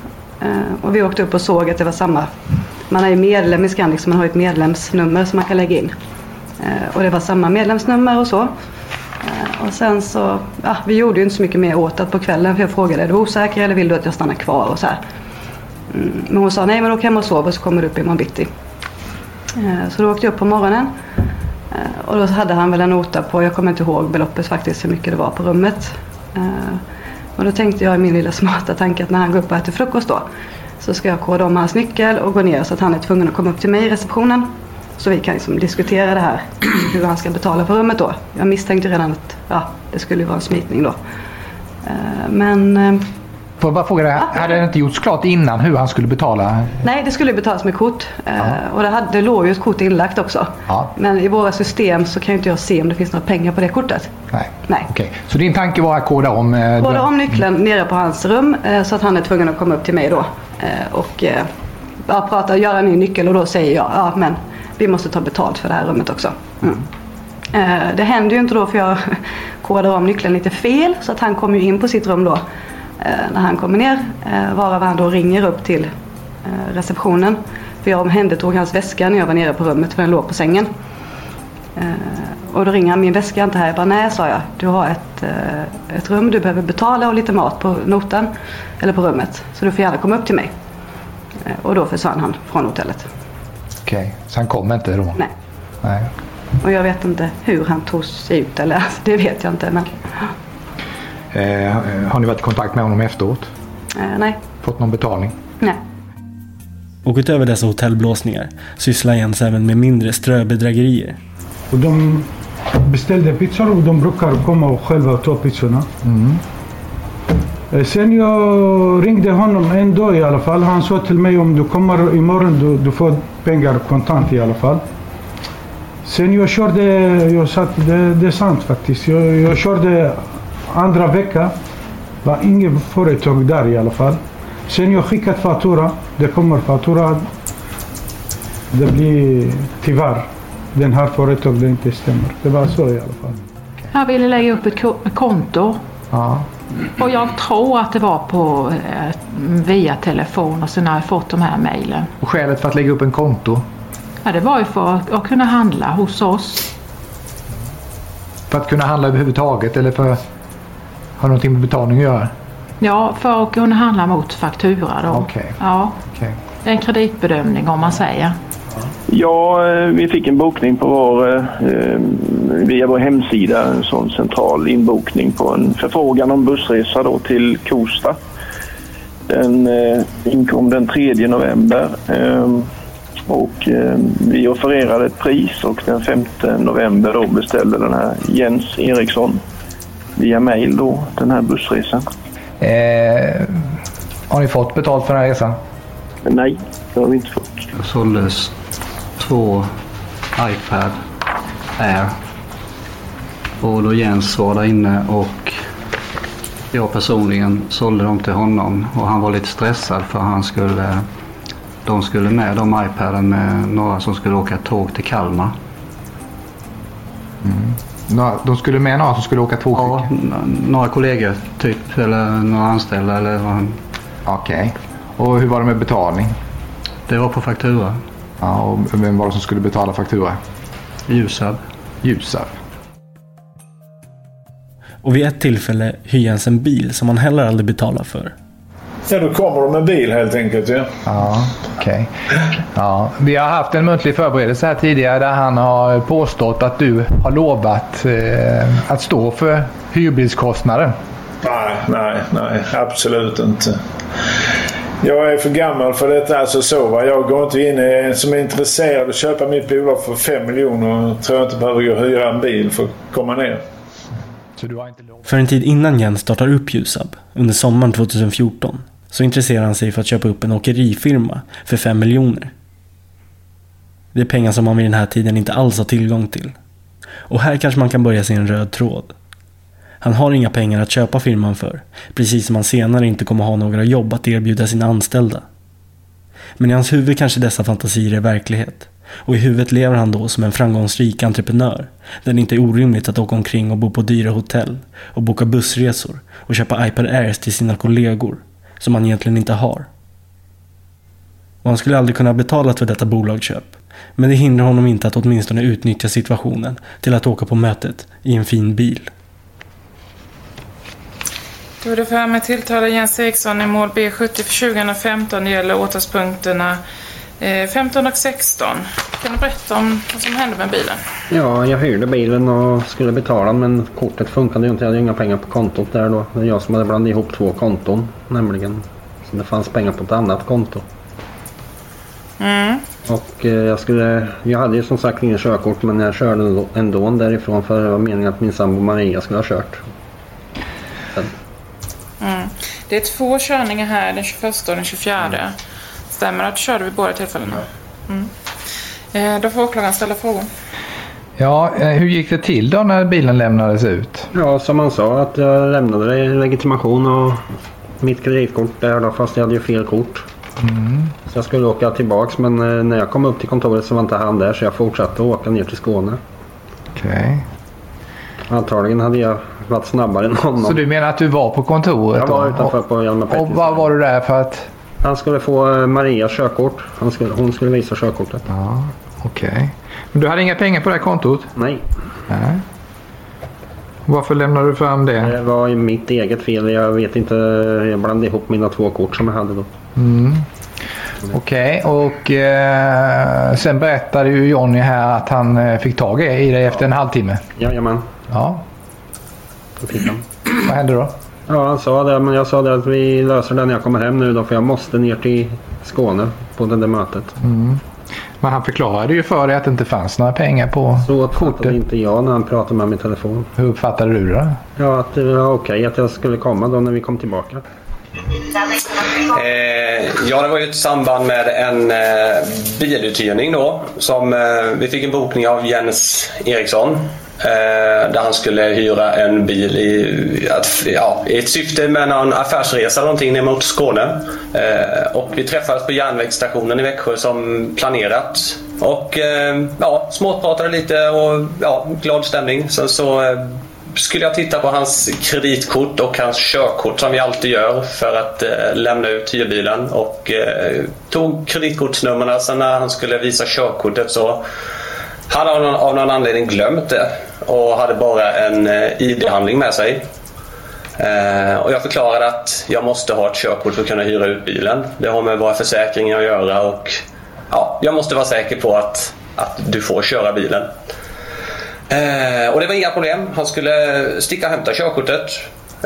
eh, och vi åkte upp och såg att det var samma. Man är ju medlem i Scandic så man har ett medlemsnummer som man kan lägga in. Eh, Och det var samma medlemsnummer och så. Och sen så, ja, vi gjorde ju inte så mycket mer åt det på kvällen för jag frågade är du osäker eller vill du att jag stannar kvar och så här. Mm, men hon sa nej men åk hem och sov och så kommer du upp imorgon bitti. Eh, så då åkte jag upp på morgonen. Eh, och då hade han väl en nota på, jag kommer inte ihåg beloppet faktiskt hur mycket det var på rummet. Eh, och då tänkte jag i min lilla smarta tanke att när han går upp och äter frukost då. Så ska jag koda om hans nyckel och gå ner så att han är tvungen att komma upp till mig i receptionen. Så vi kan liksom diskutera det här, hur han ska betala för rummet då. Jag misstänkte redan att ja, det skulle vara en smitning då. Eh, Men eh, Får jag bara fråga dig, hade det inte gjorts klart innan hur han skulle betala? Nej, det skulle betalas med kort. Eh, Och det, hade, det låg ju ett kort inlagt också. Ja. Men i våra system så kan ju inte jag se om det finns några pengar på det kortet. Nej. Nej. Okej. Så din tanke var att koda om? eh, Koda om nyckeln nere på hans rum så att han är tvungen att komma upp till mig då. Och ja, prata, göra en ny nyckel och då säger jag ja men vi måste ta betalt för det här rummet också. Mm. Eh, Det händer ju inte då för jag kodar om nyckeln lite fel så att han kommer ju in på sitt rum då eh, när han kommer ner. eh, Varav han då ringer upp till eh, receptionen. För jag omhändertog hans väska när jag var nere på rummet för den låg på sängen. Eh, Och då ringer han, min väska är inte här. Jag bara, nej sa jag. Du har ett, eh, ett rum du behöver betala och lite mat på notan. Eller på rummet. Så du får gärna komma upp till mig. Eh, Och då försvann han från hotellet. Okej, så han kom inte då? Nej. Nej. Och jag vet inte hur han tog sig ut eller alltså, det vet jag inte. Men Eh, har ni varit i kontakt med honom efteråt? eh, nej, Fått någon betalning? nej. Och utöver dessa hotellblåsningar sysslar Jens även med mindre ströbedrägerier. Och de beställde pizzor och de brukar komma och själva ta pizzorna. Eh, Eh, sen jag ringde honom en dag i alla fall. Han sa till mig om du kommer imorgon du, du får pengar kontant i alla fall. Sen jag körde, jag sa att det, det är sant faktiskt. Jag, jag körde andra veckan. var inget företag där i alla fall. Sen jag skickat faktura. Det kommer faktura. Det blir tyvärr den här företaget inte stämmer. Det var så i alla fall. Han ville lägga upp ett konto Ja. och jag tror att det var på eh, via telefon och sen har jag fått de här mejlen. Och skälet för att lägga upp en konto? Ja, det var ju för att, att kunna handla hos oss. För att kunna handla överhuvudtaget eller för att ha någonting med betalning att göra? Ja, för att kunna handla mot faktura då. Okej. Ja, Okej. en kreditbedömning om man säger. Ja, eh, vi fick en bokning på vår, eh, via vår hemsida, en sån central inbokning på en förfrågan om bussresa då till Kosta. Den eh, inkom den 3 november eh, och eh, vi offererade ett pris och den 5 november då beställde den här Jens Eriksson via mail då den här bussresan. Eh, har ni fått betalt för den här resan? Nej, det har vi inte fått. Det såldes två iPad Air. Och då Jens var där inne och jag personligen sålde dem till honom och han var lite stressad för han skulle, de skulle med de iPaden med några som skulle åka tåg till Kalmar. Några- De skulle med några som skulle åka två Ja, några kollegor typ eller några anställda eller vad. Okej. Och hur var det med betalning? Det var på faktura. Ja, och vem var det som skulle betala faktura? Ljusab. Ljusab. Och vid ett tillfälle hyr Jens en bil som han heller aldrig betalar för. Ja, då kommer de med bil helt enkelt ju. Ja, okej. Ja, vi har haft en muntlig förberedelse här tidigare där han har påstått att du har lovat eh, att stå för hyrbilskostnaden. Nej, nej, nej. Absolut inte. Jag är för gammal för detta. Alltså så va. Jag går inte in i, en som är intresserad av att köpa mitt bolag för 5 miljoner. Tror jag inte behöver gå hyra en bil för att komma ner. För en tid innan Jens startar upp Ljusab, under sommaren 2014, så intresserar han sig för att köpa upp en åkerifirma för 5 miljoner. Det är pengar som man vid den här tiden inte alls har tillgång till. Och här kanske man kan börja se en röd tråd. Han har inga pengar att köpa firman för, precis som han senare inte kommer ha några jobb att erbjuda sina anställda. Men i hans huvud kanske dessa fantasier är verklighet. Och i huvudet lever han då som en framgångsrik entreprenör. Där det inte är orimligt att åka omkring och bo på dyra hotell och boka bussresor och köpa iPad Airs till sina kollegor. Som han egentligen inte har. Och han skulle aldrig kunna betala för detta bolagsköp. Men det hindrar honom inte att åtminstone utnyttja situationen till att åka på mötet i en fin bil. Då är det för med tilltala Jens Eriksson i mål B70 för 2015. Det gäller åtalspunkterna eh, 15 och 16. Kan du berätta om vad som hände med bilen? Ja, jag hyrde bilen och skulle betala men kortet funkade ju inte. Jag hade inga pengar på kontot där då. Det är jag som hade blandat ihop två konton nämligen. Så det fanns pengar på ett annat konto. Mm. Och eh, jag skulle, jag hade ju som sagt ingen körkort men jag körde ändå- ändå därifrån för det var meningen att min sambo Maria skulle ha kört. Mm. Det är två körningar här, den 21 och den 24. Stämmer det att du körde vid båda tillfällena? Mm. Eh, då får åklagaren ställa frågor. Ja, eh, hur gick det till då när bilen lämnades ut? Ja, som han sa att jag lämnade det, legitimation och mitt kreditkort där då fast jag hade ju fel kort. Mm. Så jag skulle åka tillbaks men eh, när jag kom upp till kontoret så var inte han där så jag fortsatte åka ner till Skåne. Okej. Antagligen hade jag varit snabbare än honom. Så du menar att du var på kontoret? Jag var då? utanför på Hjalmar Och Pettersson. vad var du där för att? Han skulle få eh, Marias körkort. Skulle, hon skulle visa körkortet. Ja, okej. Men du hade inga pengar på det här kontot? Nej. Nej. Varför lämnade du fram det? Det var mitt eget fel. Jag vet inte. Jag blandade ihop mina två kort som jag hade då. Mm. Okej, och eh, sen berättade ju Jonny här att han eh, fick tag i dig efter en halvtimme. Jajamän. Ja. Det fick han. Vad hände då? Ja, han sa det. Men jag sa det att vi löser det när jag kommer hem nu då. För jag måste ner till Skåne på det där mötet. Mm. Men han förklarade ju för dig att det inte fanns några pengar på Så uppfattade inte jag när han pratade med mig i telefon. Hur uppfattade du det? Ja, att det var okej att jag skulle komma då när vi kom tillbaka. Eh, ja, det var ju ett samband med en eh, biluthyrning då. Som, eh, vi fick en bokning av Jens Eriksson. Eh, där han skulle hyra en bil i, att, ja, i ett syfte med någon affärsresa eller någonting ner mot Skåne. Eh, och vi träffades på järnvägsstationen i Växjö som planerat. Och eh, ja, småpratade lite och ja, glad stämning. Sen så eh, skulle jag titta på hans kreditkort och hans körkort som vi alltid gör för att eh, lämna ut hyrbilen och eh, tog kreditkortsnumren. Sen när han skulle visa körkortet så hade han av någon anledning glömt det och hade bara en eh, ID-handling med sig. Eh, och jag förklarade att jag måste ha ett körkort för att kunna hyra ut bilen. Det har med våra försäkringar att göra och ja, jag måste vara säker på att, att du får köra bilen. Eh, och det var inga problem. Han skulle sticka och hämta körkortet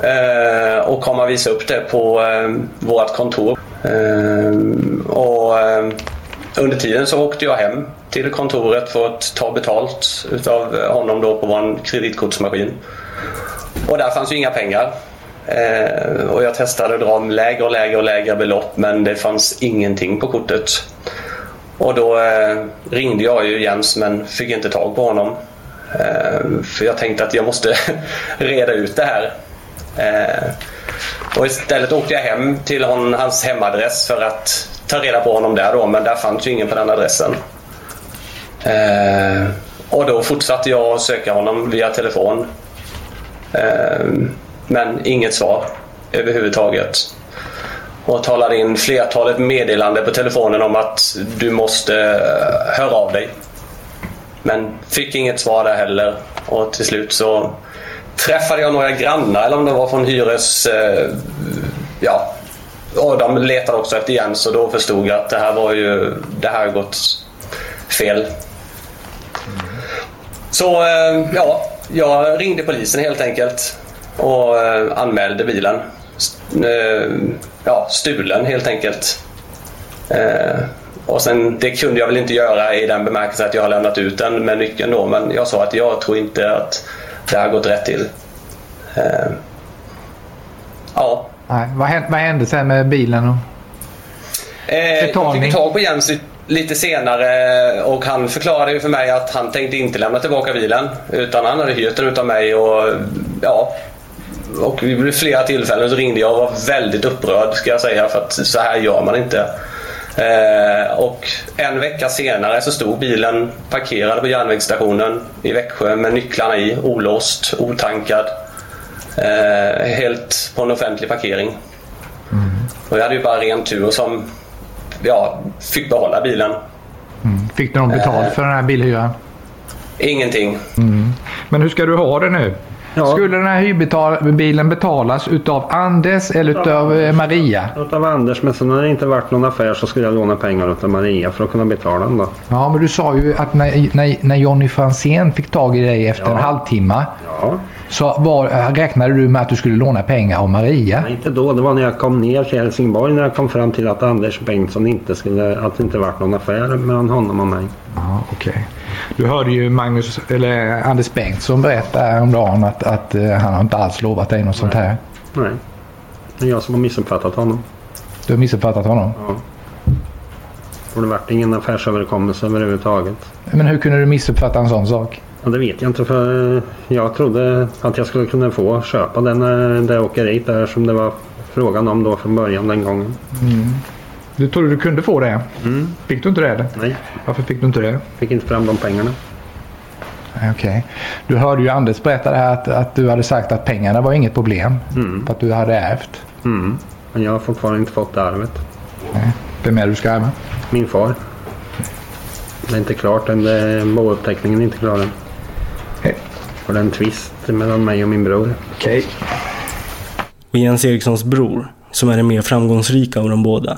eh, och komma och visa upp det på eh, vårt kontor. Eh, och eh, under tiden så åkte jag hem till kontoret för att ta betalt utav honom då på vår kreditkortsmaskin. Och där fanns ju inga pengar. Eh, och jag testade att dra lägre och lägre och lägre belopp men det fanns ingenting på kortet. Och då eh, ringde jag ju Jens men fick inte tag på honom. Eh, för jag tänkte att jag måste reda ut det här. Eh, Och istället åkte jag hem till hon, hans hemadress för att ta reda på honom där då, men där fanns ju ingen på den adressen. Eh, och då fortsatte jag att söka honom via telefon. Eh, men inget svar överhuvudtaget. Och talade in flertalet meddelande på telefonen om att du måste eh, höra av dig. Men fick inget svar där heller. Och till slut så träffade jag några grannar, eller om det var från hyres... Eh, ja, och de letade också efter Jens och då förstod jag att det här var ju... Det här har gått fel. Så eh, ja, jag ringde polisen helt enkelt och eh, anmälde bilen. Eh, Ja, stulen helt enkelt. Och sen, det kunde jag väl inte göra i den bemärkelsen att jag har lämnat ut den med nyckeln då. Men jag sa att jag tror inte att det har gått rätt till. Ja. Nej, vad, hände, vad hände sen med bilen? Och... Eh, jag fick tag på Jens lite senare och han förklarade ju för mig att han tänkte inte lämna tillbaka bilen. Utan han hade hyrt den utav mig och ja. Och vid flera tillfällen så ringde jag och var väldigt upprörd ska jag säga för att så här gör man inte. Eh, och en vecka senare så stod bilen parkerad på järnvägsstationen i Växjö med nycklarna i, olåst, otankad. Eh, helt på en offentlig parkering. Och jag hade ju bara ren tur som ja, fick behålla bilen. Mm. Fick du någon betalt Eh. för den här bilhyran? Ingenting. Mm. Men hur ska du ha det nu? Skulle den här hyrbilen betalas utav Anders eller utav eh, Maria? Utav Anders, men sen har det inte varit någon affär så skulle jag låna pengar utav Maria för att kunna betala den då. Ja, men du sa ju att när, när, när Jonny Franzén fick tag i dig efter en halvtimme så var, räknade du med att du skulle låna pengar av Maria. Nej, inte då. Det var när jag kom ner till Helsingborg när jag kom fram till att Anders Bengtsson inte skulle, att det inte varit någon affär mellan honom och mig. Ja, okej. Du hörde ju Magnus, eller Anders Bengtsson berätta häromdagen att, att eh, han har inte alls lovat dig något sånt här. Nej. Det är jag som har missuppfattat honom. Du har missuppfattat honom? Ja. Och det vart ingen affärsöverenskommelse överhuvudtaget. Men hur kunde du missuppfatta en sån sak? Ja, det vet jag inte för jag trodde att jag skulle kunna få köpa den eh, det åkeriet där som det var frågan om då från början den gången. Mm. Du trodde du kunde få det? Mm. Fick du inte det? eller? Nej. Varför fick du inte det? Fick inte fram de pengarna. Okej. Du hörde ju Anders berätta det här att, att du hade sagt att pengarna var inget problem. För att du hade ärvt. Mm. Men jag har fortfarande inte fått det arvet. Nej. Vem är det du ska ärva? Min far. Det är inte klart än. Bouppteckningen är inte klar än. Och det är en tvist mellan mig och min bror. Okej. Och Jens Erikssons bror, som är den mer framgångsrika av de båda,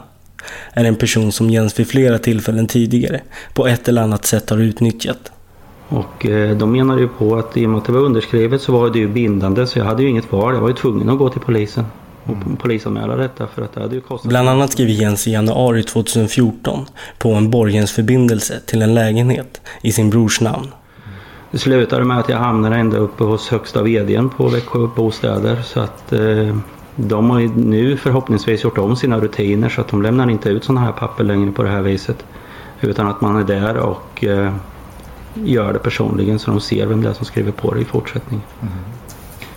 är en person som Jens vid flera tillfällen tidigare på ett eller annat sätt har utnyttjat. Och eh, de menade ju på att i och med att det var underskrivet så var det ju bindande så jag hade ju inget val. Jag var ju tvungen att gå till polisen och polisanmäla detta för att det hade ju kostat. Bland annat skriver Jens i januari 2014 på en borgensförbindelse till en lägenhet i sin brors namn. Det slutade med att jag hamnade ända uppe hos högsta vdn på Växjö Bostäder så att eh, de har ju nu förhoppningsvis gjort om sina rutiner så att de lämnar inte ut sådana här papper längre på det här viset. Utan att man är där och eh, gör det personligen så de ser vem det är som skriver på det i fortsättningen.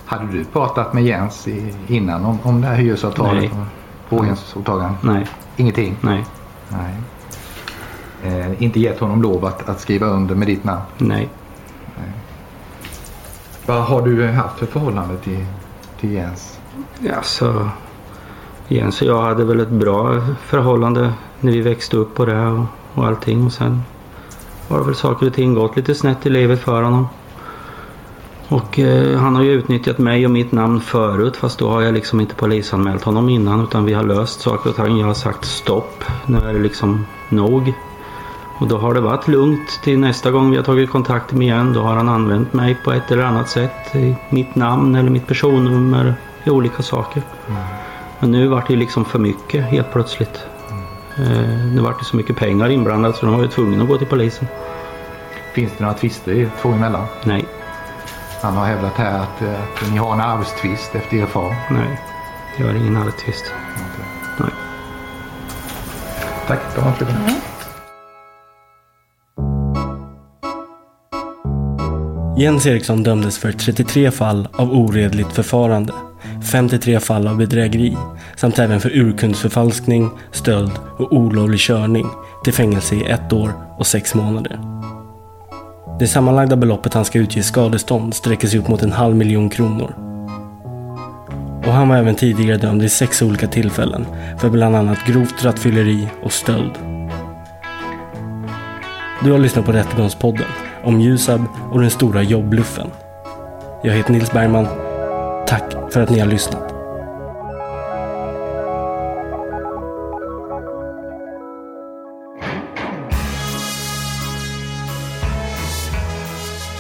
Hade du pratat med Jens i, innan om, om det här hyresavtalet? Nej. och Borgensåtaganden? Nej. Ingenting? Nej. Nej. Eh, inte gett honom lov att, att skriva under med ditt namn? Nej. Vad har du haft för förhållande till, till Jens? Ja, så Jens och jag hade väl ett bra förhållande när vi växte upp och det och, och allting. Och sen har det väl saker och ting gått lite snett i livet för honom. Och eh, han har ju utnyttjat mig och mitt namn förut fast då har jag liksom inte polisanmält honom innan utan vi har löst saker och ting. Jag har sagt stopp. Nu är det liksom nog. Och då har det varit lugnt till nästa gång vi har tagit kontakt med igen. Då har han använt mig på ett eller annat sätt. i Mitt namn eller mitt personnummer i olika saker. Men nu vart det liksom för mycket helt plötsligt. Eh, nu vart det så mycket pengar inblandat så de var ju tvungna att gå till polisen. Finns det några tvister er två emellan? Nej. Han har hävdat här att, eh, att ni har en arvstvist efter er far. Nej, jag har ingen arvstvist. Nej. Tack, då har jag Jens Eriksson dömdes för 33 fall av oredligt förfarande. 53 fall av bedrägeri samt även för urkundsförfalskning, stöld och olovlig körning till fängelse i ett år och sex månader. Det sammanlagda beloppet han ska utge skadestånd sträcker sig upp mot en halv miljon kronor. Och han var även tidigare dömd vid sex olika tillfällen för bland annat grovt rattfylleri och stöld. Du har lyssnat på Rättegångspodden om Ljusab och den stora jobbluffen. Jag heter Nils Bergman. Tack för att ni har lyssnat.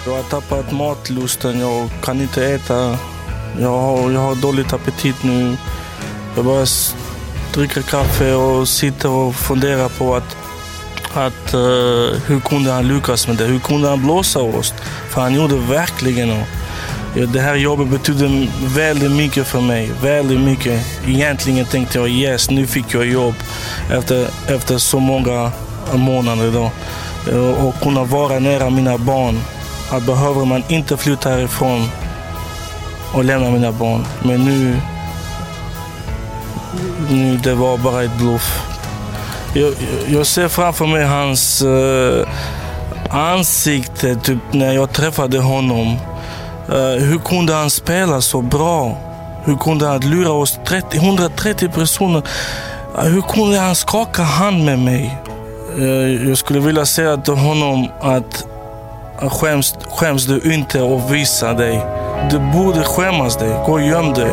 Jag har tappat matlusten. Jag kan inte äta. Jag har, jag har dåligt appetit nu. Jag bara dricker kaffe och sitter och funderar på att, att uh, hur kunde han lyckas med det? Hur kunde han blåsa oss? För han gjorde verkligen. Och, det här jobbet betydde väldigt mycket för mig. Väldigt mycket. Egentligen tänkte jag yes, nu fick jag jobb efter, efter så många månader. Då. Eh, och kunna vara nära mina barn. Att behöver man inte flytta härifrån och lämna mina barn. Men nu, nu det var bara ett bluff. Jag, jag ser framför mig hans uh, ansikte typ, när jag träffade honom. Eh, hur kunde han spela så bra? Hur kunde han lura oss 30, 130 personer? Eh, hur kunde han skaka hand med mig? Eh, jag skulle vilja säga till honom att Skäms, skäms du inte och visa dig. Du borde skämmas dig. Gå och göm dig.